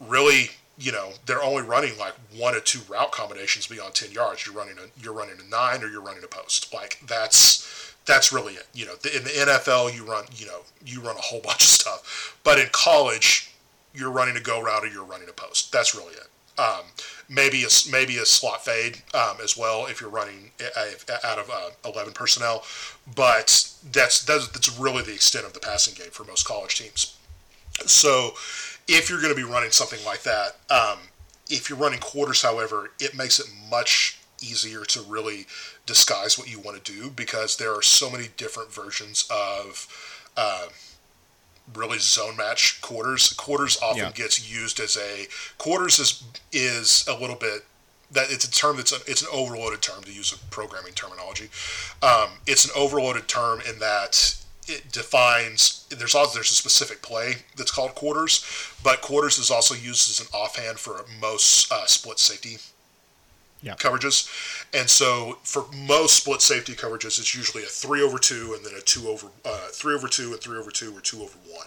really you know they're only running like one or two route combinations beyond 10 yards you're running a you're running a nine or you're running a post like that's that's really it. You know, in the NFL, you run, you know, you run a whole [LAUGHS] bunch of stuff, but in college, you're running a go route or you're running a post. That's really it. Um, maybe a maybe a slot fade um, as well if you're running out of uh, 11 personnel, but that's, that's that's really the extent of the passing game for most college teams. So, if you're going to be running something like that, um, if you're running quarters, however, it makes it much easier to really disguise what you want to do because there are so many different versions of uh, really zone match quarters. Quarters often yeah. gets used as a quarters is is a little bit that it's a term that's a, it's an overloaded term to use a programming terminology. Um, it's an overloaded term in that it defines there's also there's a specific play that's called quarters, but quarters is also used as an offhand for most uh, split safety yeah. coverages. And so for most split safety coverages, it's usually a three over two and then a two over uh, three over two and three over two or two over one,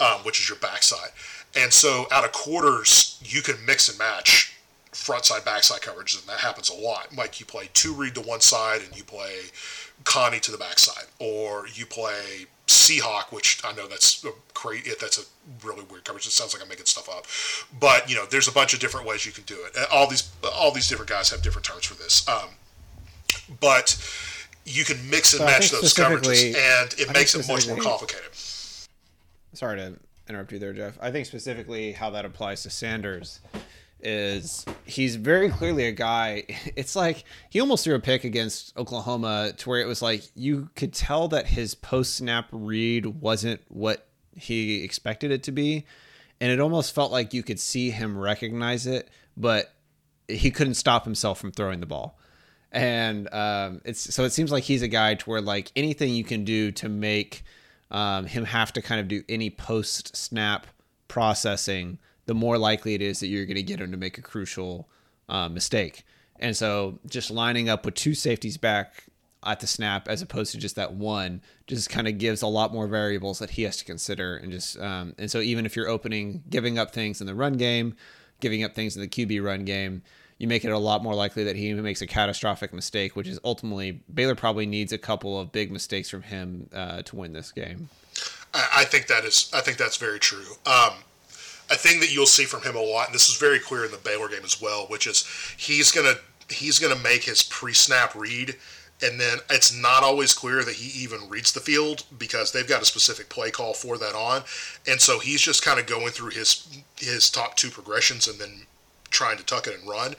um, which is your backside. And so out of quarters, you can mix and match front side backside coverages, and that happens a lot. Like you play two read to one side and you play Connie to the backside, or you play Seahawk, which I know that's a crazy. That's a really weird coverage. It sounds like I'm making stuff up, but you know, there's a bunch of different ways you can do it. All these all these different guys have different terms for this, um, but you can mix and so match those coverages, and it I makes it much more complicated. Sorry to interrupt you there, Jeff. I think specifically how that applies to Sanders is he's very clearly a guy. [LAUGHS] It's like he almost threw a pick against Oklahoma to where it was like you could tell that his post snap read wasn't what he expected it to be. And it almost felt like you could see him recognize it, but he couldn't stop himself from throwing the ball. And um, it's so it seems like he's a guy to where like anything you can do to make um, him have to kind of do any post snap processing, the more likely it is that you're going to get him to make a crucial uh, mistake. And so just lining up with two safeties back at the snap as opposed to just that one just kind of gives a lot more variables that he has to consider and just um, and so even if you're opening giving up things in the run game giving up things in the qb run game you make it a lot more likely that he makes a catastrophic mistake which is ultimately baylor probably needs a couple of big mistakes from him uh, to win this game I think that is i think that's very true um, a thing that you'll see from him a lot and this is very clear in the baylor game as well which is he's gonna he's gonna make his pre-snap read and then it's not always clear that he even reads the field because they've got a specific play call for that on. And so he's just kind of going through his his top two progressions and then trying to tuck it and run.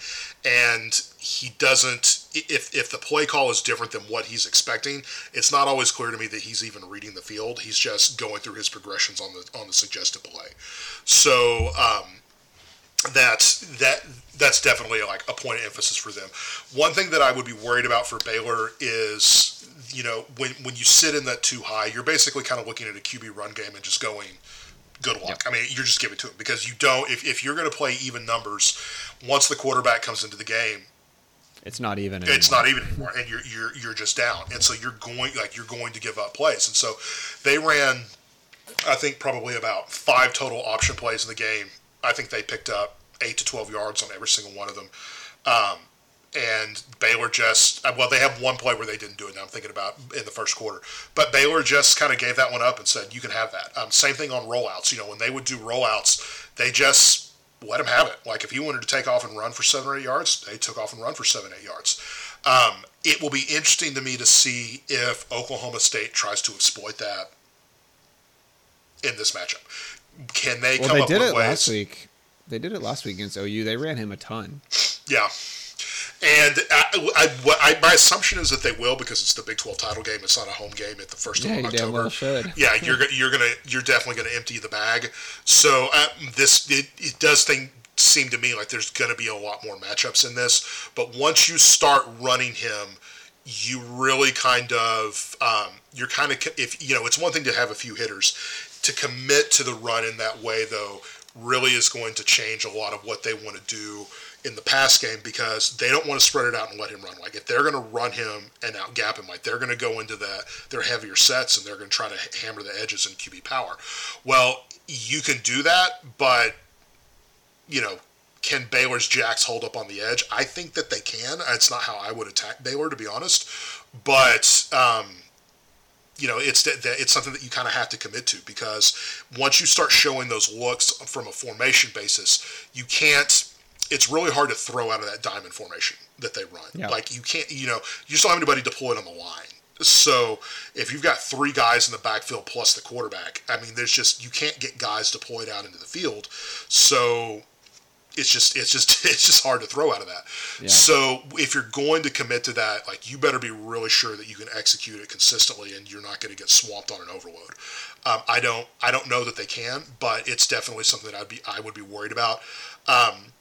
And he doesn't if if the play call is different than what he's expecting it's not always clear to me that he's even reading the field he's just going through his progressions on the on the suggested play so um, that's that that's definitely like a point of emphasis for them. One thing that I would be worried about for Baylor is, you know, when when you sit in that two high, you're basically kind of looking at a QB run game and just going, good luck. Yep. I mean, you're just giving to it because you don't. If, if you're going to play even numbers, once the quarterback comes into the game, it's not even. Anymore. It's not even anymore, and you're you're you're just down, and so you're going like you're going to give up plays, and so they ran, I think probably about five total option plays in the game. I think they picked up eight to 12 yards on every single one of them. Um, and Baylor just, uh, well, they have one play where they didn't do it now. I'm thinking about in the first quarter. But Baylor just kind of gave that one up and said, you can have that. Um, same thing on rollouts. You know, when they would do rollouts, they just let him have it. Like if he wanted to take off and run for seven or eight yards, they took off and run for seven, eight yards. Um, it will be interesting to me to see if Oklahoma State tries to exploit that in this matchup. Can they well, come they up did with it ways? last week they did it last week against OU. They ran him a ton. Yeah. And I, I, I, my assumption is that they will because it's the Big Twelve title game. It's not a home game at the first yeah, of October. Well should. Yeah, you're you're gonna you're definitely gonna empty the bag. So uh, this it, it does think seem to me like there's gonna be a lot more matchups in this. But once you start running him, you really kind of um, you're kind of if you know it's one thing to have a few hitters to commit to the run in that way though really is going to change a lot of what they want to do in the pass game because they don't want to spread it out and let him run. Like if they're going to run him and out gap him, like they're going to go into that their heavier sets and they're going to try to hammer the edges in QB power. Well, you can do that, but you know, can Baylor's jacks hold up on the edge? I think that they can. It's not how I would attack Baylor, to be honest, but. Um, you know, it's that, it's something that you kind of have to commit to because once you start showing those looks from a formation basis, you can't. It's really hard to throw out of that diamond formation that they run. Yeah. Like you can't, you know, you don't have anybody deployed on the line. So if you've got three guys in the backfield plus the quarterback, I mean, there's just you can't get guys deployed out into the field. So it's just it's just [LAUGHS] it's just hard to throw out of that. Yeah. So if you're going to commit to that, like you better be really sure that you can execute it consistently and you're not going to get swamped on an overload. Um, I don't I don't know that they can, but it's definitely something that I'd be I would be worried about. Um,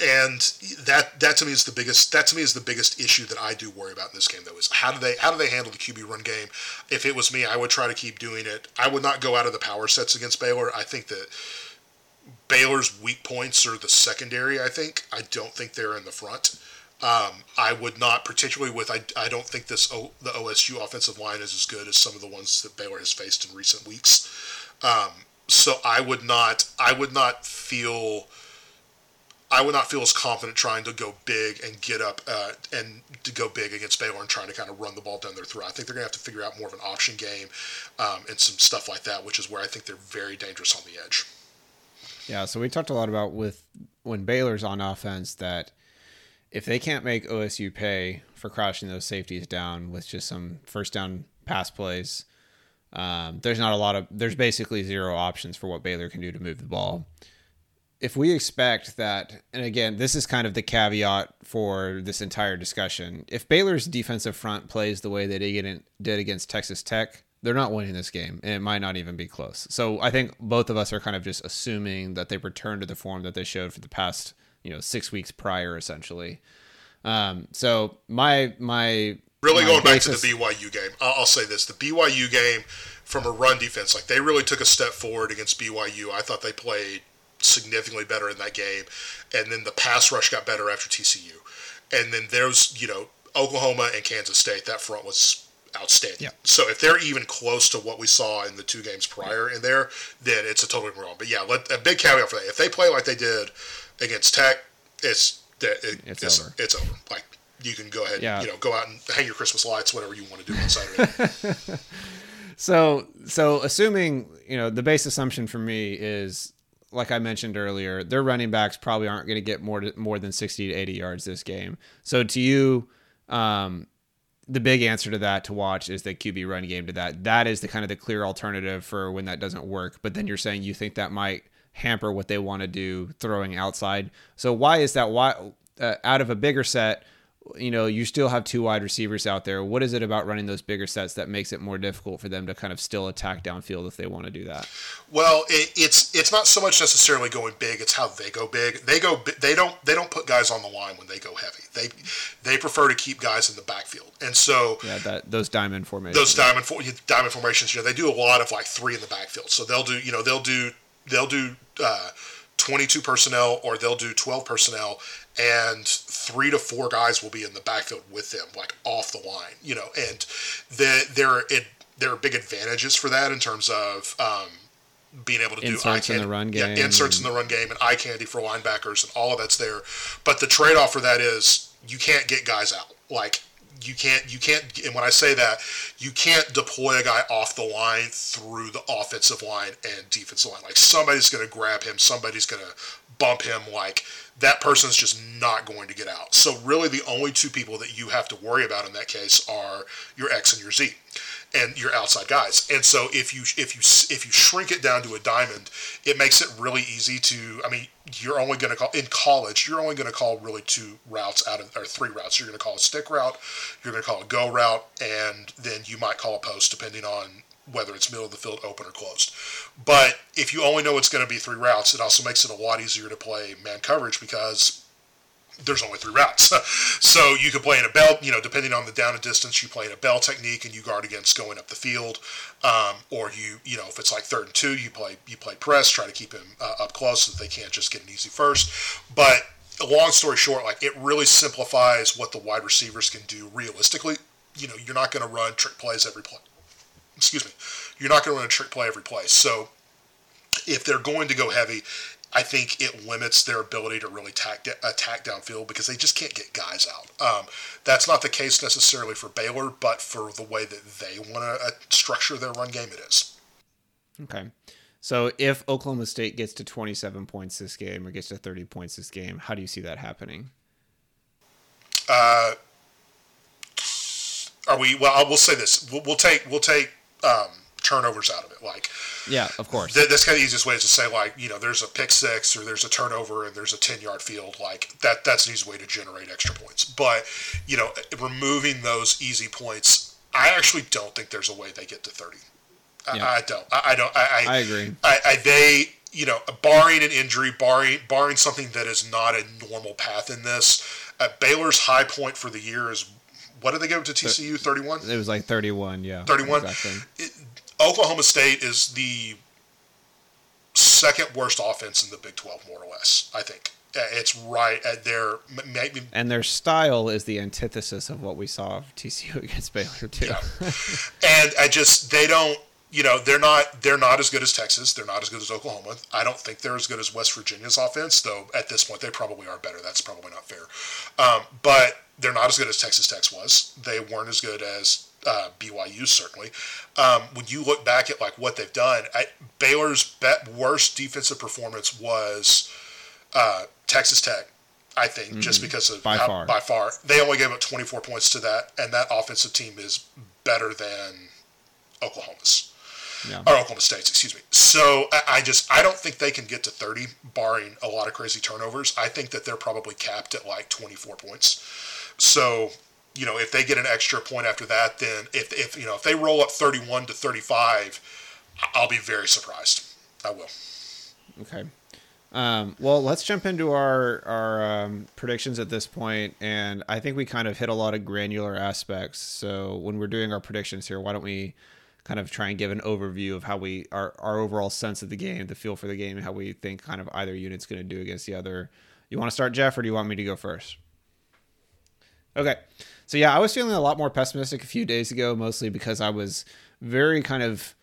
and that that to me is the biggest that to me is the biggest issue that I do worry about in this game though is how do they how do they handle the QB run game? If it was me, I would try to keep doing it. I would not go out of the power sets against Baylor. I think that Baylor's weak points are the secondary. I think. I don't think they're in the front. Um, I would not, particularly with I, I don't think this o, the OSU offensive line is as good as some of the ones that Baylor has faced in recent weeks. Um, so I would not I would not feel I would not feel as confident trying to go big and get up uh, and to go big against Baylor and trying to kind of run the ball down their throat. I think they're going to have to figure out more of an option game um, and some stuff like that, which is where I think they're very dangerous on the edge. Yeah, so we talked a lot about with when Baylor's on offense that if they can't make OSU pay for crashing those safeties down with just some first down pass plays, um, there's not a lot of there's basically zero options for what Baylor can do to move the ball. If we expect that, and again, this is kind of the caveat for this entire discussion. If Baylor's defensive front plays the way that they did against Texas Tech they're not winning this game, and it might not even be close. So I think both of us are kind of just assuming that they return to the form that they showed for the past, you know, six weeks prior, essentially. Um, so my my really my going back to the BYU game, I'll, I'll say this: the BYU game from a run defense, like they really took a step forward against BYU. I thought they played significantly better in that game, and then the pass rush got better after TCU, and then there's you know Oklahoma and Kansas State. That front was outstanding. Yeah. So if they're even close to what we saw in the two games prior in there, then it's a totally wrong. But yeah, let, a big caveat for that: if they play like they did against Tech, it's it, It's it's, over. It's over. Like you can go ahead, Yeah. you know, go out and hang your Christmas lights, whatever you want to do on Saturday. [LAUGHS] So so assuming you know the base assumption for me is like I mentioned earlier, their running backs probably aren't going to get more to, more than sixty to eighty yards this game. So to you, um, the big answer to that to watch is the QB run game. To that, that is the kind of the clear alternative for when that doesn't work. But then you're saying you think that might hamper what they want to do throwing outside. So why is that? Why uh, out of a bigger set? You know, you still have two wide receivers out there. What is it about running those bigger sets that makes it more difficult for them to kind of still attack downfield if they want to do that? Well, it, it's it's not so much necessarily going big; it's how they go big. They go they don't they don't put guys on the line when they go heavy. They they prefer to keep guys in the backfield, and so Yeah, that those diamond formations. those diamond for, diamond formations, you know, they do a lot of like three in the backfield. So they'll do, you know, they'll do they'll do uh, 22 personnel or they'll do 12 personnel, and three to four guys will be in the backfield with them, like off the line, you know, and the, there it there are big advantages for that in terms of. Um, being able to do Inserts eye in the run yeah, game inserts in the run game and eye candy for linebackers and all of that's there. But the trade off for that is you can't get guys out. Like you can't you can't and when I say that, you can't deploy a guy off the line through the offensive line and defensive line. Like somebody's gonna grab him, somebody's gonna bump him like that person's just not going to get out. So really the only two people that you have to worry about in that case are your X and your Z and your outside guys. And so if you if you if you shrink it down to a diamond, it makes it really easy to. I mean, you're only going to call in college. You're only going to call really two routes out of or three routes. You're going to call a stick route, you're going to call a go route, and then you might call a post depending on whether it's middle of the field, open or closed. But if you only know it's going to be three routes, it also makes it a lot easier to play man coverage because there's only three routes. [LAUGHS] so you could play in a bell, you know, depending on the down and distance, you play in a bell technique and you guard against going up the field. Um, or you, you know, if it's like third and two, you play you play press, try to keep him uh, up close so that they can't just get an easy first. But long story short, like it really simplifies what the wide receivers can do realistically. You know, you're not going to run trick plays every play. Excuse me. You're not going to run a trick play every play. So if they're going to go heavy, I think it limits their ability to really attack, attack downfield because they just can't get guys out. Um, that's not the case necessarily for Baylor, but for the way that they want to uh, structure their run game, it is. Okay. So if Oklahoma State gets to 27 points this game or gets to 30 points this game, how do you see that happening? Uh, are we? Well, I will say this: we'll, we'll take we'll take um, turnovers out of it. Like, Yeah, of course. Th- that's kind of the easiest way is to say like you know there's a pick six or there's a turnover and there's a 10 yard field like that that's an easy way to generate extra points but you know removing those easy points i actually don't think there's a way they get to 30 i, Yeah. I don't I, I don't I, I agree. I, I they you know barring an injury barring barring something that is not a normal path in this uh, baylor's high point for the year is what did they give to tcu 31 It was like 31, yeah. 31. Exactly. It- Oklahoma State is the second worst offense in the Big 12, more or less. I think Uh, it's right at their maybe. And their style is the antithesis of what we saw of TCU [LAUGHS] against Baylor too. Yeah. and I just they don't. You know they're not they're not as good as Texas. They're not as good as Oklahoma. I don't think they're as good as West Virginia's offense, though. At this point, they probably are better. That's probably not fair. Um, but they're not as good as Texas Tech was. They weren't as good as uh, BYU certainly. Um, when you look back at like what they've done, I, Baylor's bet worst defensive performance was uh, Texas Tech. I think just because of. By how, far. by far they only gave up 24 points to that, and that offensive team is better than Oklahoma's Yeah. or Oklahoma State's, excuse me. So I, I just I don't think they can get to 30, barring a lot of crazy turnovers. I think that they're probably capped at like 24 points. So you know, if they get an extra point after that, then if, if you know if they roll up 31 to 35, I'll be very surprised. I will. Okay. Um, well, let's jump into our our um, predictions at this point, and I think we kind of hit a lot of granular aspects. So when we're doing our predictions here, why don't we kind of try and give an overview of how we our our overall sense of the game, the feel for the game, how we think kind of either unit's going to do against the other. You want to start, Jeff, or do you want me to go first? Okay. So yeah, I was feeling a lot more pessimistic a few days ago, mostly because I was very kind of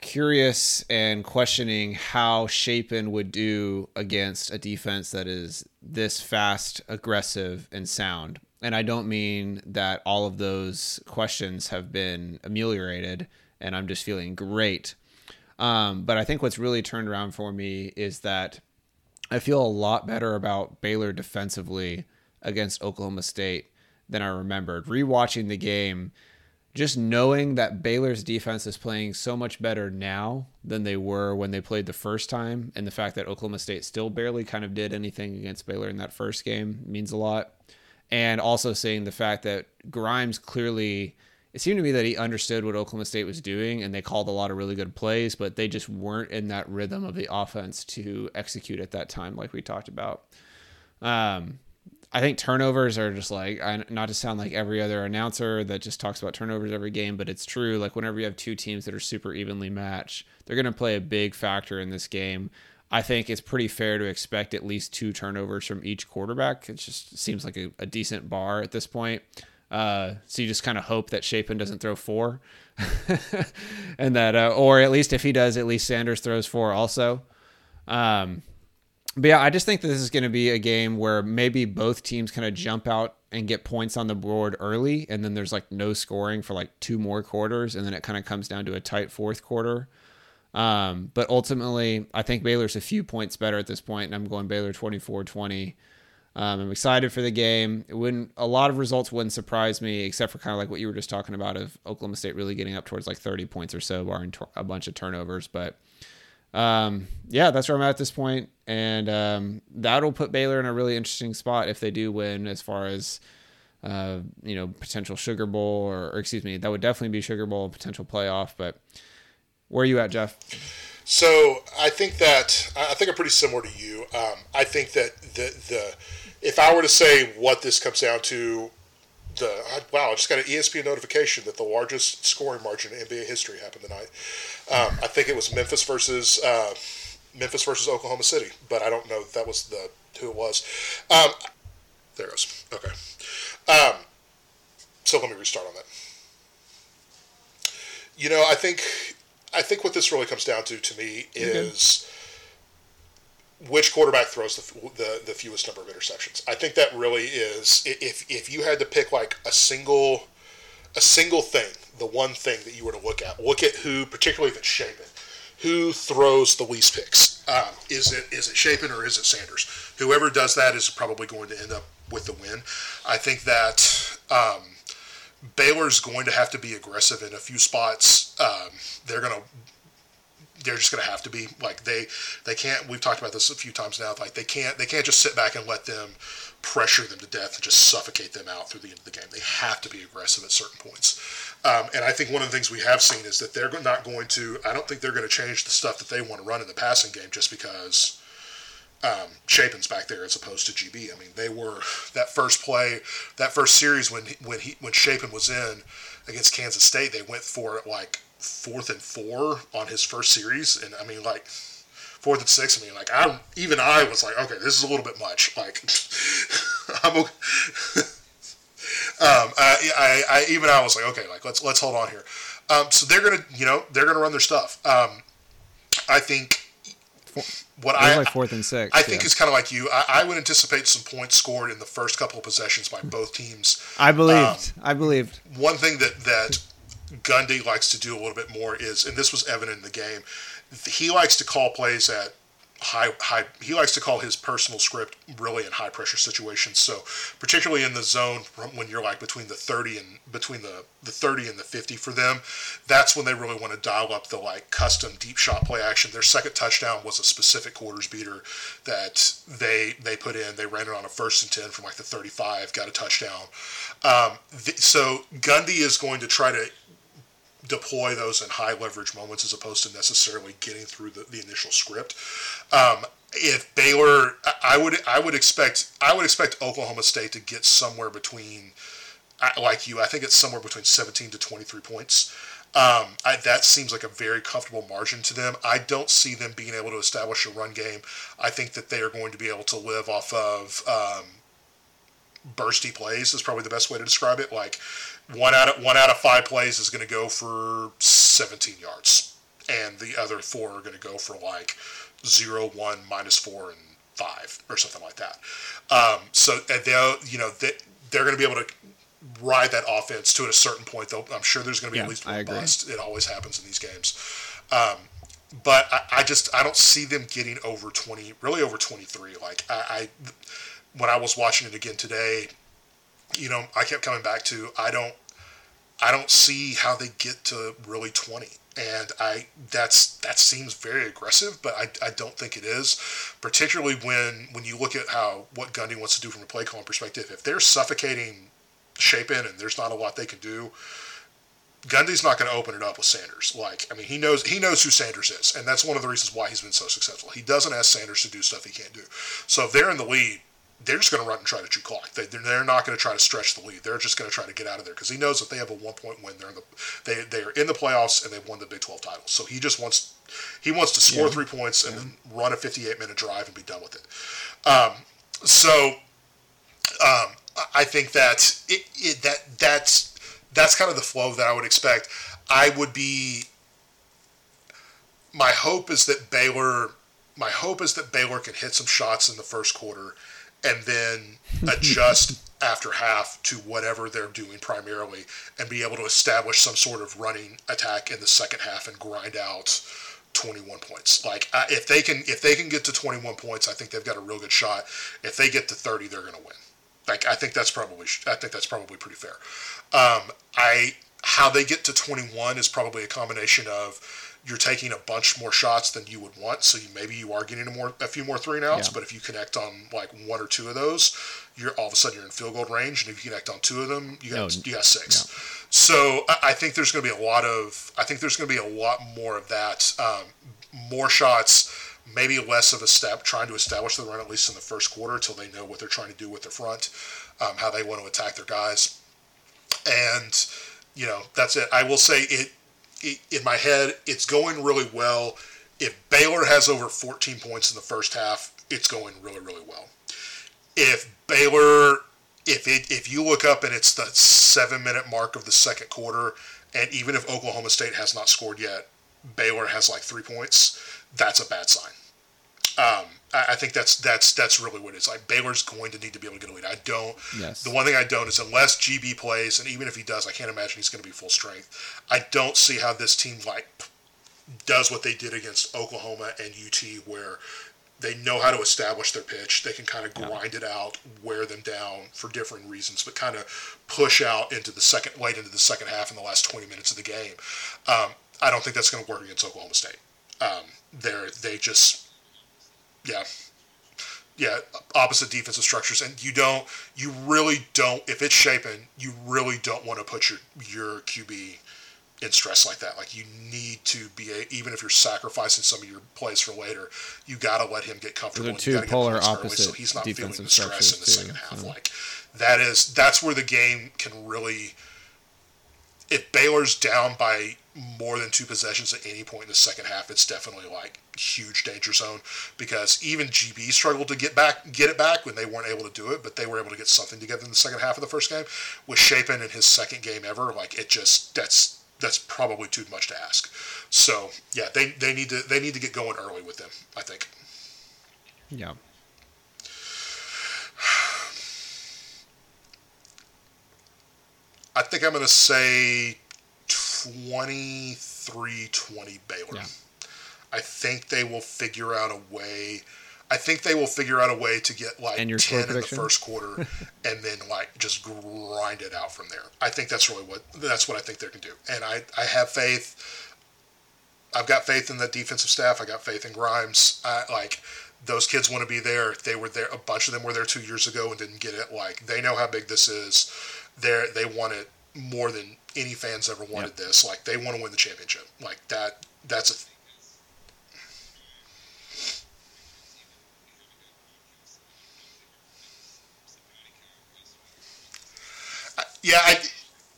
curious and questioning how Shapen would do against a defense that is this fast, aggressive, and sound. And I don't mean that all of those questions have been ameliorated and I'm just feeling great. Um, but I think what's really turned around for me is that I feel a lot better about Baylor defensively against Oklahoma State than I remembered. Rewatching the game, just knowing that Baylor's defense is playing so much better now than they were when they played the first time, and the fact that Oklahoma State still barely kind of did anything against Baylor in that first game means a lot. And also seeing the fact that Grimes clearly, it seemed to me that he understood what Oklahoma State was doing, and they called a lot of really good plays, but they just weren't in that rhythm of the offense to execute at that time, like we talked about. Um, I think turnovers are just like not to sound like every other announcer that just talks about turnovers every game, but it's true. Like whenever you have two teams that are super evenly matched, they're going to play a big factor in this game. I think it's pretty fair to expect at least two turnovers from each quarterback. It just seems like a, a decent bar at this point. Uh, so you just kind of hope that Shapen doesn't throw four, [LAUGHS] and that, uh, or at least if he does, at least Sanders throws four also. Um, but yeah, I just think that this is going to be a game where maybe both teams kind of jump out and get points on the board early, and then there's like no scoring for like two more quarters, and then it kind of comes down to a tight fourth quarter. Um, but ultimately, I think Baylor's a few points better at this point, and I'm going Baylor 24 20. Um, I'm excited for the game. It wouldn't a lot of results wouldn't surprise me, except for kind of like what you were just talking about of Oklahoma State really getting up towards like 30 points or so, barring a bunch of turnovers. But um, yeah, that's where I'm at at this point, and um, that'll put Baylor in a really interesting spot if they do win, as far as uh, you know, potential Sugar Bowl or, or, excuse me, that would definitely be Sugar Bowl potential playoff. But where are you at, Jeff? So I think that I think I'm pretty similar to you. Um, I think that the the if I were to say what this comes down to, the wow, I just got an ESPN notification that the largest scoring margin in NBA history happened tonight. Um, I think it was Memphis versus uh, Memphis versus Oklahoma City, but I don't know that was the who it was. Um, there it goes. Okay. Um, so let me restart on that. You know, I think I think what this really comes down to to me is which quarterback throws the, the, the fewest number of interceptions. I think that really is if if you had to pick like a single a single thing, the one thing that you were to look at, look at who, particularly if it's Shapen, who throws the least picks. Um, is it is it Shapen or is it Sanders? Whoever does that is probably going to end up with the win. I think that um, Baylor's going to have to be aggressive in a few spots. Um, they're to they're just going to have to be like they they can't we've talked about this a few times now like they can't they can't just sit back and let them pressure them to death and just suffocate them out through the end of the game they have to be aggressive at certain points um, and i think one of the things we have seen is that they're not going to i don't think they're going to change the stuff that they want to run in the passing game just because um, Shapen's back there as opposed to GB. I mean, they were that first play, that first series when when he when Shapen was in against Kansas State, they went for it like fourth and four on his first series, and I mean like fourth and six. I mean like I even I was like, okay, this is a little bit much. Like [LAUGHS] I'm okay. [LAUGHS] um, I, I, I, even I was like, okay, like let's let's hold on here. Um, so they're gonna you know they're gonna run their stuff. Um, I think what I like fourth and six. I think it's kind of like you. I, I, would anticipate some points scored in the first couple of possessions by both teams. I believed. Um, I believed. One thing that that Gundy likes to do a little bit more is, and this was evident in the game, he likes to call plays at high high he likes to call his personal script really in high pressure situations. So particularly in the zone when you're like between the 30 and between the the 30 and the 50 for them that's when they really want to dial up the like custom deep shot play action. Their second touchdown was a specific quarters beater that they they put in. They ran it on a first and 10 from like the 35 got a touchdown. Um, so gundy is going to try to deploy those in high leverage moments as opposed to necessarily getting through the, the initial script. Um, if Baylor, I would I would expect I would expect Oklahoma State to get somewhere between, like you, I think it's somewhere between 17 to 23 points. Um, I, that seems like a very comfortable margin to them. I don't see them being able to establish a run game. I think that they are going to be able to live off of um, bursty plays. Is probably the best way to describe it. Like one out of one out of five plays is going to go for 17 yards, and the other four are going to go for like zero, one, minus four, and five, or something like that. Um, so they'll you know, they, they're going to be able to ride that offense to a certain point. Though I'm sure there's going to be yeah, at least one bust. It always happens in these games. Um, but I, I, just I don't see them getting over 20, really over 23. Like I, I when I was watching it again today, you know, I kept coming back to I don't I don't see how they get to really 20 and I that's that seems very aggressive, but I, I don't think it is, particularly when when you look at how what Gundy wants to do from a play calling perspective. If they're suffocating Shapen and there's not a lot they can do, Gundy's not going to open it up with Sanders. Like I mean, he knows he knows who Sanders is, and that's one of the reasons why he's been so successful. He doesn't ask Sanders to do stuff he can't do. So if they're in the lead, they're just going to run and try to chew clock. They, they're not going to try to stretch the lead. They're just going to try to get out of there because he knows that they have a one point win. They're in the they they are in the playoffs and they've won the Big Twelve title. So he just wants he wants to score yeah. three points and yeah. then run a 58 minute drive and be done with it. Um, so um, I think that it, it, that that's that's kind of the flow that I would expect. I would be. My hope is that Baylor. My hope is that Baylor can hit some shots in the first quarter and then adjust [LAUGHS] after half to whatever they're doing primarily and be able to establish some sort of running attack in the second half and grind out 21 points. Like if they can if they can get to 21 points, I think they've got a real good shot. If they get to 30, they're going to win. Like I think that's probably I think that's probably pretty fair. Um, I how they get to 21 is probably a combination of you're taking a bunch more shots than you would want. So you, maybe you are getting a more a few more three and outs. Yeah. But if you connect on like one or two of those, you're all of a sudden you're in field goal range. And if you connect on two of them, you got no, you got six. No. So I, think there's going to be a lot of I think there's going to be a lot more of that. Um, more shots. Maybe less of a step trying to establish the run at least in the first quarter until they know what they're trying to do with their front, um, how they want to attack their guys, and you know that's it. I will say it in my head, it's going really well. If Baylor has over 14 points in the first half, it's going really, really well. If Baylor, if it, if you look up and it's the seven minute mark of the second quarter, and even if Oklahoma State has not scored yet, Baylor has like three points, that's a bad sign. Um, I think that's that's that's really what it is. Like Baylor's going to need to be able to get a lead. I don't. Yes. The one thing I don't is unless GB plays, and even if he does, I can't imagine he's going to be full strength. I don't see how this team like does what they did against Oklahoma and UT, where they know how to establish their pitch. They can kind of grind yeah. it out, wear them down for different reasons, but kind of push out into the second, late into the second half in the last 20 minutes of the game. Um, I don't think that's going to work against Oklahoma State. Um, they're they just yeah, yeah, opposite defensive structures, and you don't, you really don't. If it's Shapen, you really don't want to put your your QB in stress like that. Like you need to be a, even if you're sacrificing some of your plays for later, you got to let him get comfortable. Those are two polar opposite early, so he's not feeling the stress in the second half. So. Like that is that's where the game can really. If Baylor's down by more than two possessions at any point in the second half, it's definitely like huge danger zone because even GB struggled to get back, get it back when they weren't able to do it, but they were able to get something together in the second half of the first game. With Shapen in his second game ever, like it just that's that's probably too much to ask. So yeah, they they need to they need to get going early with them. I think. Yeah. I think I'm going to say 23 20 Baylor. Yeah. I think they will figure out a way. I think they will figure out a way to get like And your ten score in the first quarter, [LAUGHS] and then like just grind it out from there. I think that's really what that's what I think they can do, and I I have faith. I've got faith in the defensive staff. I got faith in Grimes. I, like those kids want to be there. They were there. A bunch of them were there two years ago and didn't get it. Like they know how big this is. They they want it more than any fans ever wanted this. Like they want to win the championship. Like that. That's a Yeah, I,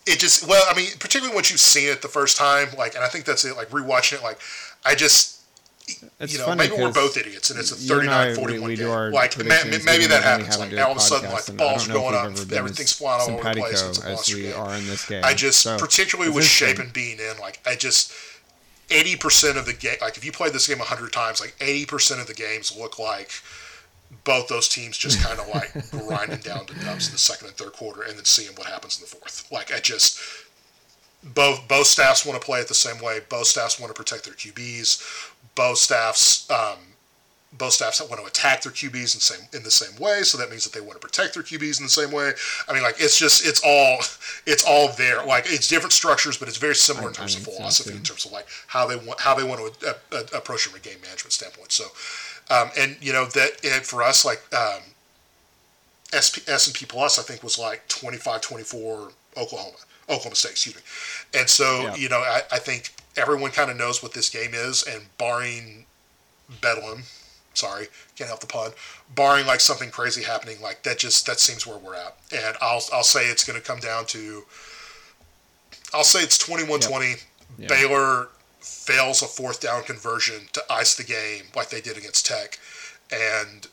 it just well, I mean, particularly once you've seen it the first time, like, and I think that's it. Like rewatching it, like, I just, It's you know, funny maybe we're both idiots, and it's a you and I, 39 we- 41 we do game. our Like, ma- maybe that happens. Like, now all of a sudden, like the balls don't know if going up, everything's flying all over the place. It's a monster game. are in this game. I just, So, particularly with interesting. and being in, like, I just. 80% of the game, like if you played this game 100 times, like 80% of the games look like both those teams just [LAUGHS] kind of like grinding down to dubs in the second and third quarter and then seeing what happens in the fourth. Like I just both both staffs want to play it the same way. Both staffs want to protect their QBs. Both staffs um, both staffs want to attack their QBs in same in the same way. So that means that they want to protect their QBs in the same way. I mean, like it's just it's all it's all there. Like it's different structures, but it's very similar in terms I of so, philosophy, in terms of like how they want how they want to uh, uh, approach it from a game management standpoint. So, um, and you know that and for us, like um, SP, S&P Plus, I think was like 25-24 Oklahoma, Oklahoma State, excuse me. And so, Yeah. you know, I, I think everyone kind of knows what this game is, and barring Bedlam, sorry, can't help the pun, barring like something crazy happening, like that just, that seems where we're at. And I'll, I'll say it's going to come down to, I'll say it's 21-20. Baylor fails a fourth down conversion to ice the game like they did against Tech. And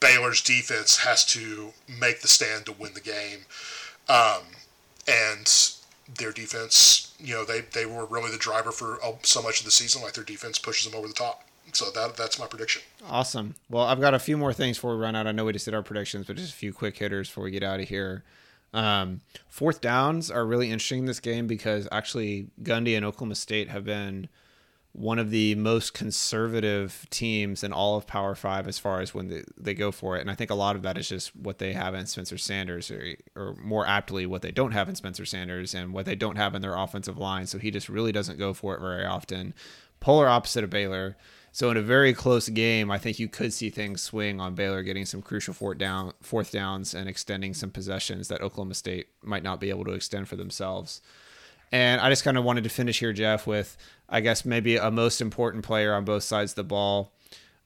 Baylor's defense has to make the stand to win the game. Um, and their defense, you know, they, they were really the driver for uh, so much of the season. Like their defense pushes them over the top. So that that's my prediction. Awesome. Well, I've got a few more things before we run out. I know we just did our predictions, but just a few quick hitters before we get out of here. Um, fourth downs are really interesting in this game because actually Gundy and Oklahoma State have been one of the most conservative teams in all of Power Five as far as when they, they go for it. And I think a lot of that is just what they have in Spencer Sanders, or, or more aptly, what they don't have in Spencer Sanders and what they don't have in their offensive line. So he just really doesn't go for it very often. Polar opposite of Baylor. So in a very close game, I think you could see things swing on Baylor getting some crucial fourth down fourth downs and extending some possessions that Oklahoma State might not be able to extend for themselves. And I just kind of wanted to finish here, Jeff, with I guess maybe a most important player on both sides of the ball.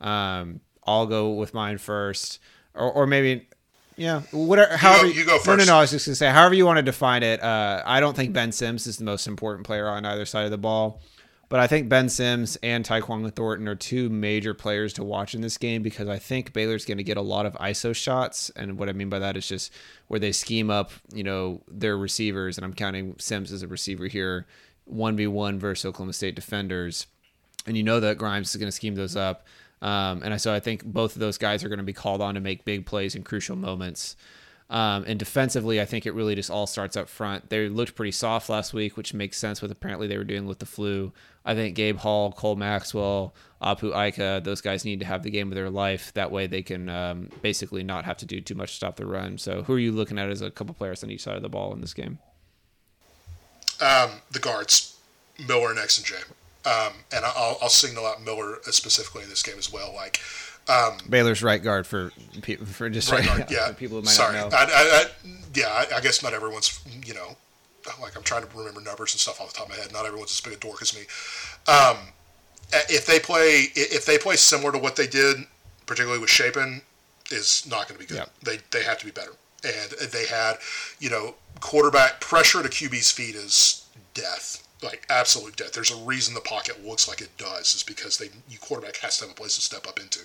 Um, I'll go with mine first, or, or maybe, yeah, whatever. However, you go No, no, no. I was just gonna say, however you want to define it. Uh, I don't think Ben Sims is the most important player on either side of the ball. But I think Ben Sims and Tyquan Thornton are two major players to watch in this game because I think Baylor's going to get a lot of ISO shots, and what I mean by that is just where they scheme up, you know, their receivers, and I'm counting Sims as a receiver here, one v one versus Oklahoma State defenders, and you know that Grimes is going to scheme those up, um, and so I think both of those guys are going to be called on to make big plays in crucial moments. Um, and defensively, I think it really just all starts up front. They looked pretty soft last week, which makes sense with apparently they were dealing with the flu. I think Gabe Hall, Cole Maxwell, Apu Ika, those guys need to have the game of their life. That way they can um, basically not have to do too much to stop the run. So, who are you looking at as a couple players on each side of the ball in this game? Um, the guards, Miller and X and J. Um, and I'll, I'll signal out Miller specifically in this game as well. Like, um, Baylor's right guard for for just right guard, [LAUGHS] yeah. people who might Sorry, not know. I, I, I, yeah, I, I guess not everyone's, you know, like I'm trying to remember numbers and stuff off the top of my head. Not everyone's as big a dork as me. Um, if they play, if they play similar to what they did, particularly with Shapen, is not going to be good. Yeah. They they have to be better. And they had, you know, quarterback pressure to QB's feet is death, like absolute death. There's a reason the pocket looks like it does, is because they you quarterback has to have a place to step up into.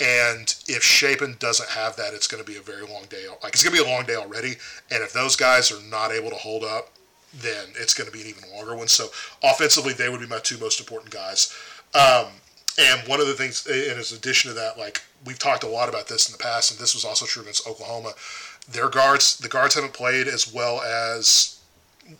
And if Shapen doesn't have that, it's going to be a very long day. Like it's going to be a long day already. And if those guys are not able to hold up, then it's going to be an even longer one. So offensively, they would be my two most important guys. Um, and one of the things, in as addition to that, like we've talked a lot about this in the past, and this was also true against Oklahoma. Their guards, the guards haven't played as well as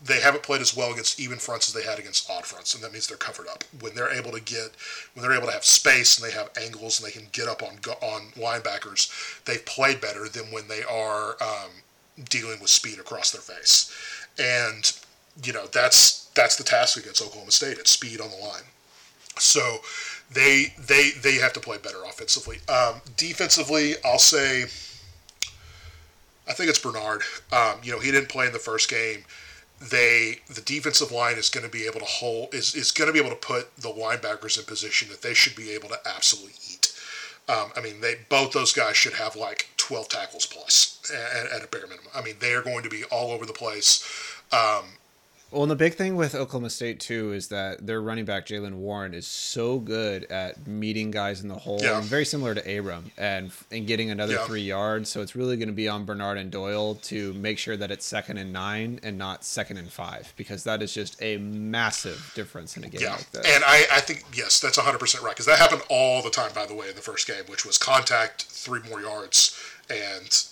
they haven't played as well against even fronts as they had against odd fronts, and that means they're covered up. When they're able to get, when they're able to have space and they have angles and they can get up on on linebackers, they've played better than when they are um, dealing with speed across their face. And you know that's that's the task against Oklahoma State. It's speed on the line. So they they they have to play better offensively. Um, defensively, I'll say. I think it's Bernard. Um, you know, he didn't play in the first game. They the defensive line is going to be able to hold is, is going to be able to put the linebackers in position that they should be able to absolutely eat. Um, I mean, they both those guys should have like 12 tackles plus at, at, a bare minimum. I mean, they are going to be all over the place. Um, well, and the big thing with Oklahoma State too is that their running back Jaylen Warren is so good at meeting guys in the hole, yeah. very similar to Abram, and and getting another yeah. three yards. So it's really going to be on Bernard and Doyle to make sure that it's second and nine and not second and five, because that is just a massive difference in a game yeah. like this. And I, I think yes, that's 100 percent right, because that happened all the time, by the way, in the first game, which was contact, three more yards, and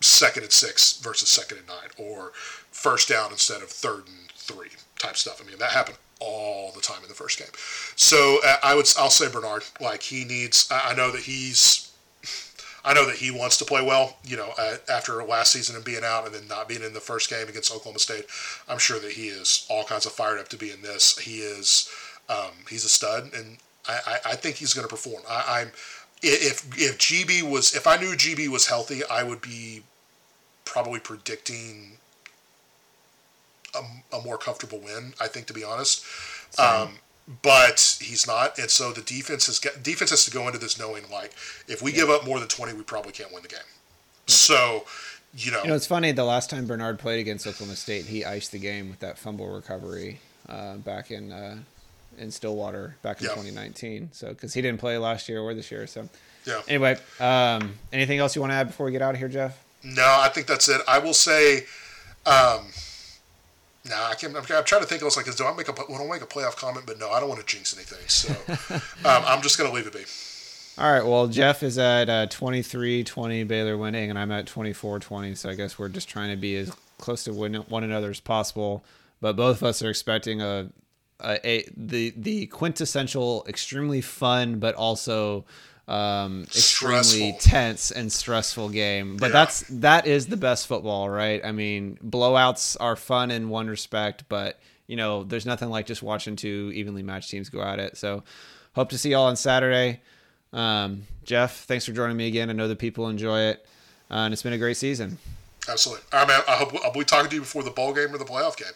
second and six versus second and nine, or first down instead of third and three type stuff. I mean, that happened all the time in the first game. So uh, I would I'll say Bernard. Like he needs. I know that he's. I know that he wants to play well. You know, uh, after last season and being out and then not being in the first game against Oklahoma State, I'm sure that he is all kinds of fired up to be in this. He is. Um, he's a stud, and I, I, I think he's going to perform. I, I'm if if GB was if I knew GB was healthy, I would be probably predicting a, a more comfortable win. I think, to be honest. Um, but he's not, and so the defense has got, defense has to go into this knowing like if we yeah. give up more than twenty, we probably can't win the game. Yeah. So, you know, you know, it's funny. The last time Bernard played against Oklahoma State, he iced the game with that fumble recovery uh, back in uh, in Stillwater back in yeah. 2019. So, because he didn't play last year or this year, so yeah. Anyway, um, anything else you want to add before we get out of here, Jeff? No, I think that's it. I will say. Um, Nah, I can't. I'm, I'm, trying to think. I was like, do I make a want to make a playoff comment? But no, I don't want to jinx anything. So [LAUGHS] um, I'm just gonna leave it be. All right. Well, Jeff is at uh, 23-20 Baylor winning, and I'm at 24-20. So I guess we're just trying to be as close to one another as possible. But both of us are expecting a, a, a the the quintessential, extremely fun, but also um, extremely stressful. tense and stressful game. But yeah. that's that is the best football, right? I mean, blowouts are fun in one respect, but you know, there's nothing like just watching two evenly matched teams go at it. So, hope to see y'all on Saturday. Um, Jeff, thanks for joining me again. I know the people enjoy it, uh, and it's been a great season. Absolutely. Right, man. I hope I'll be talking to you before the bowl game or the playoff game.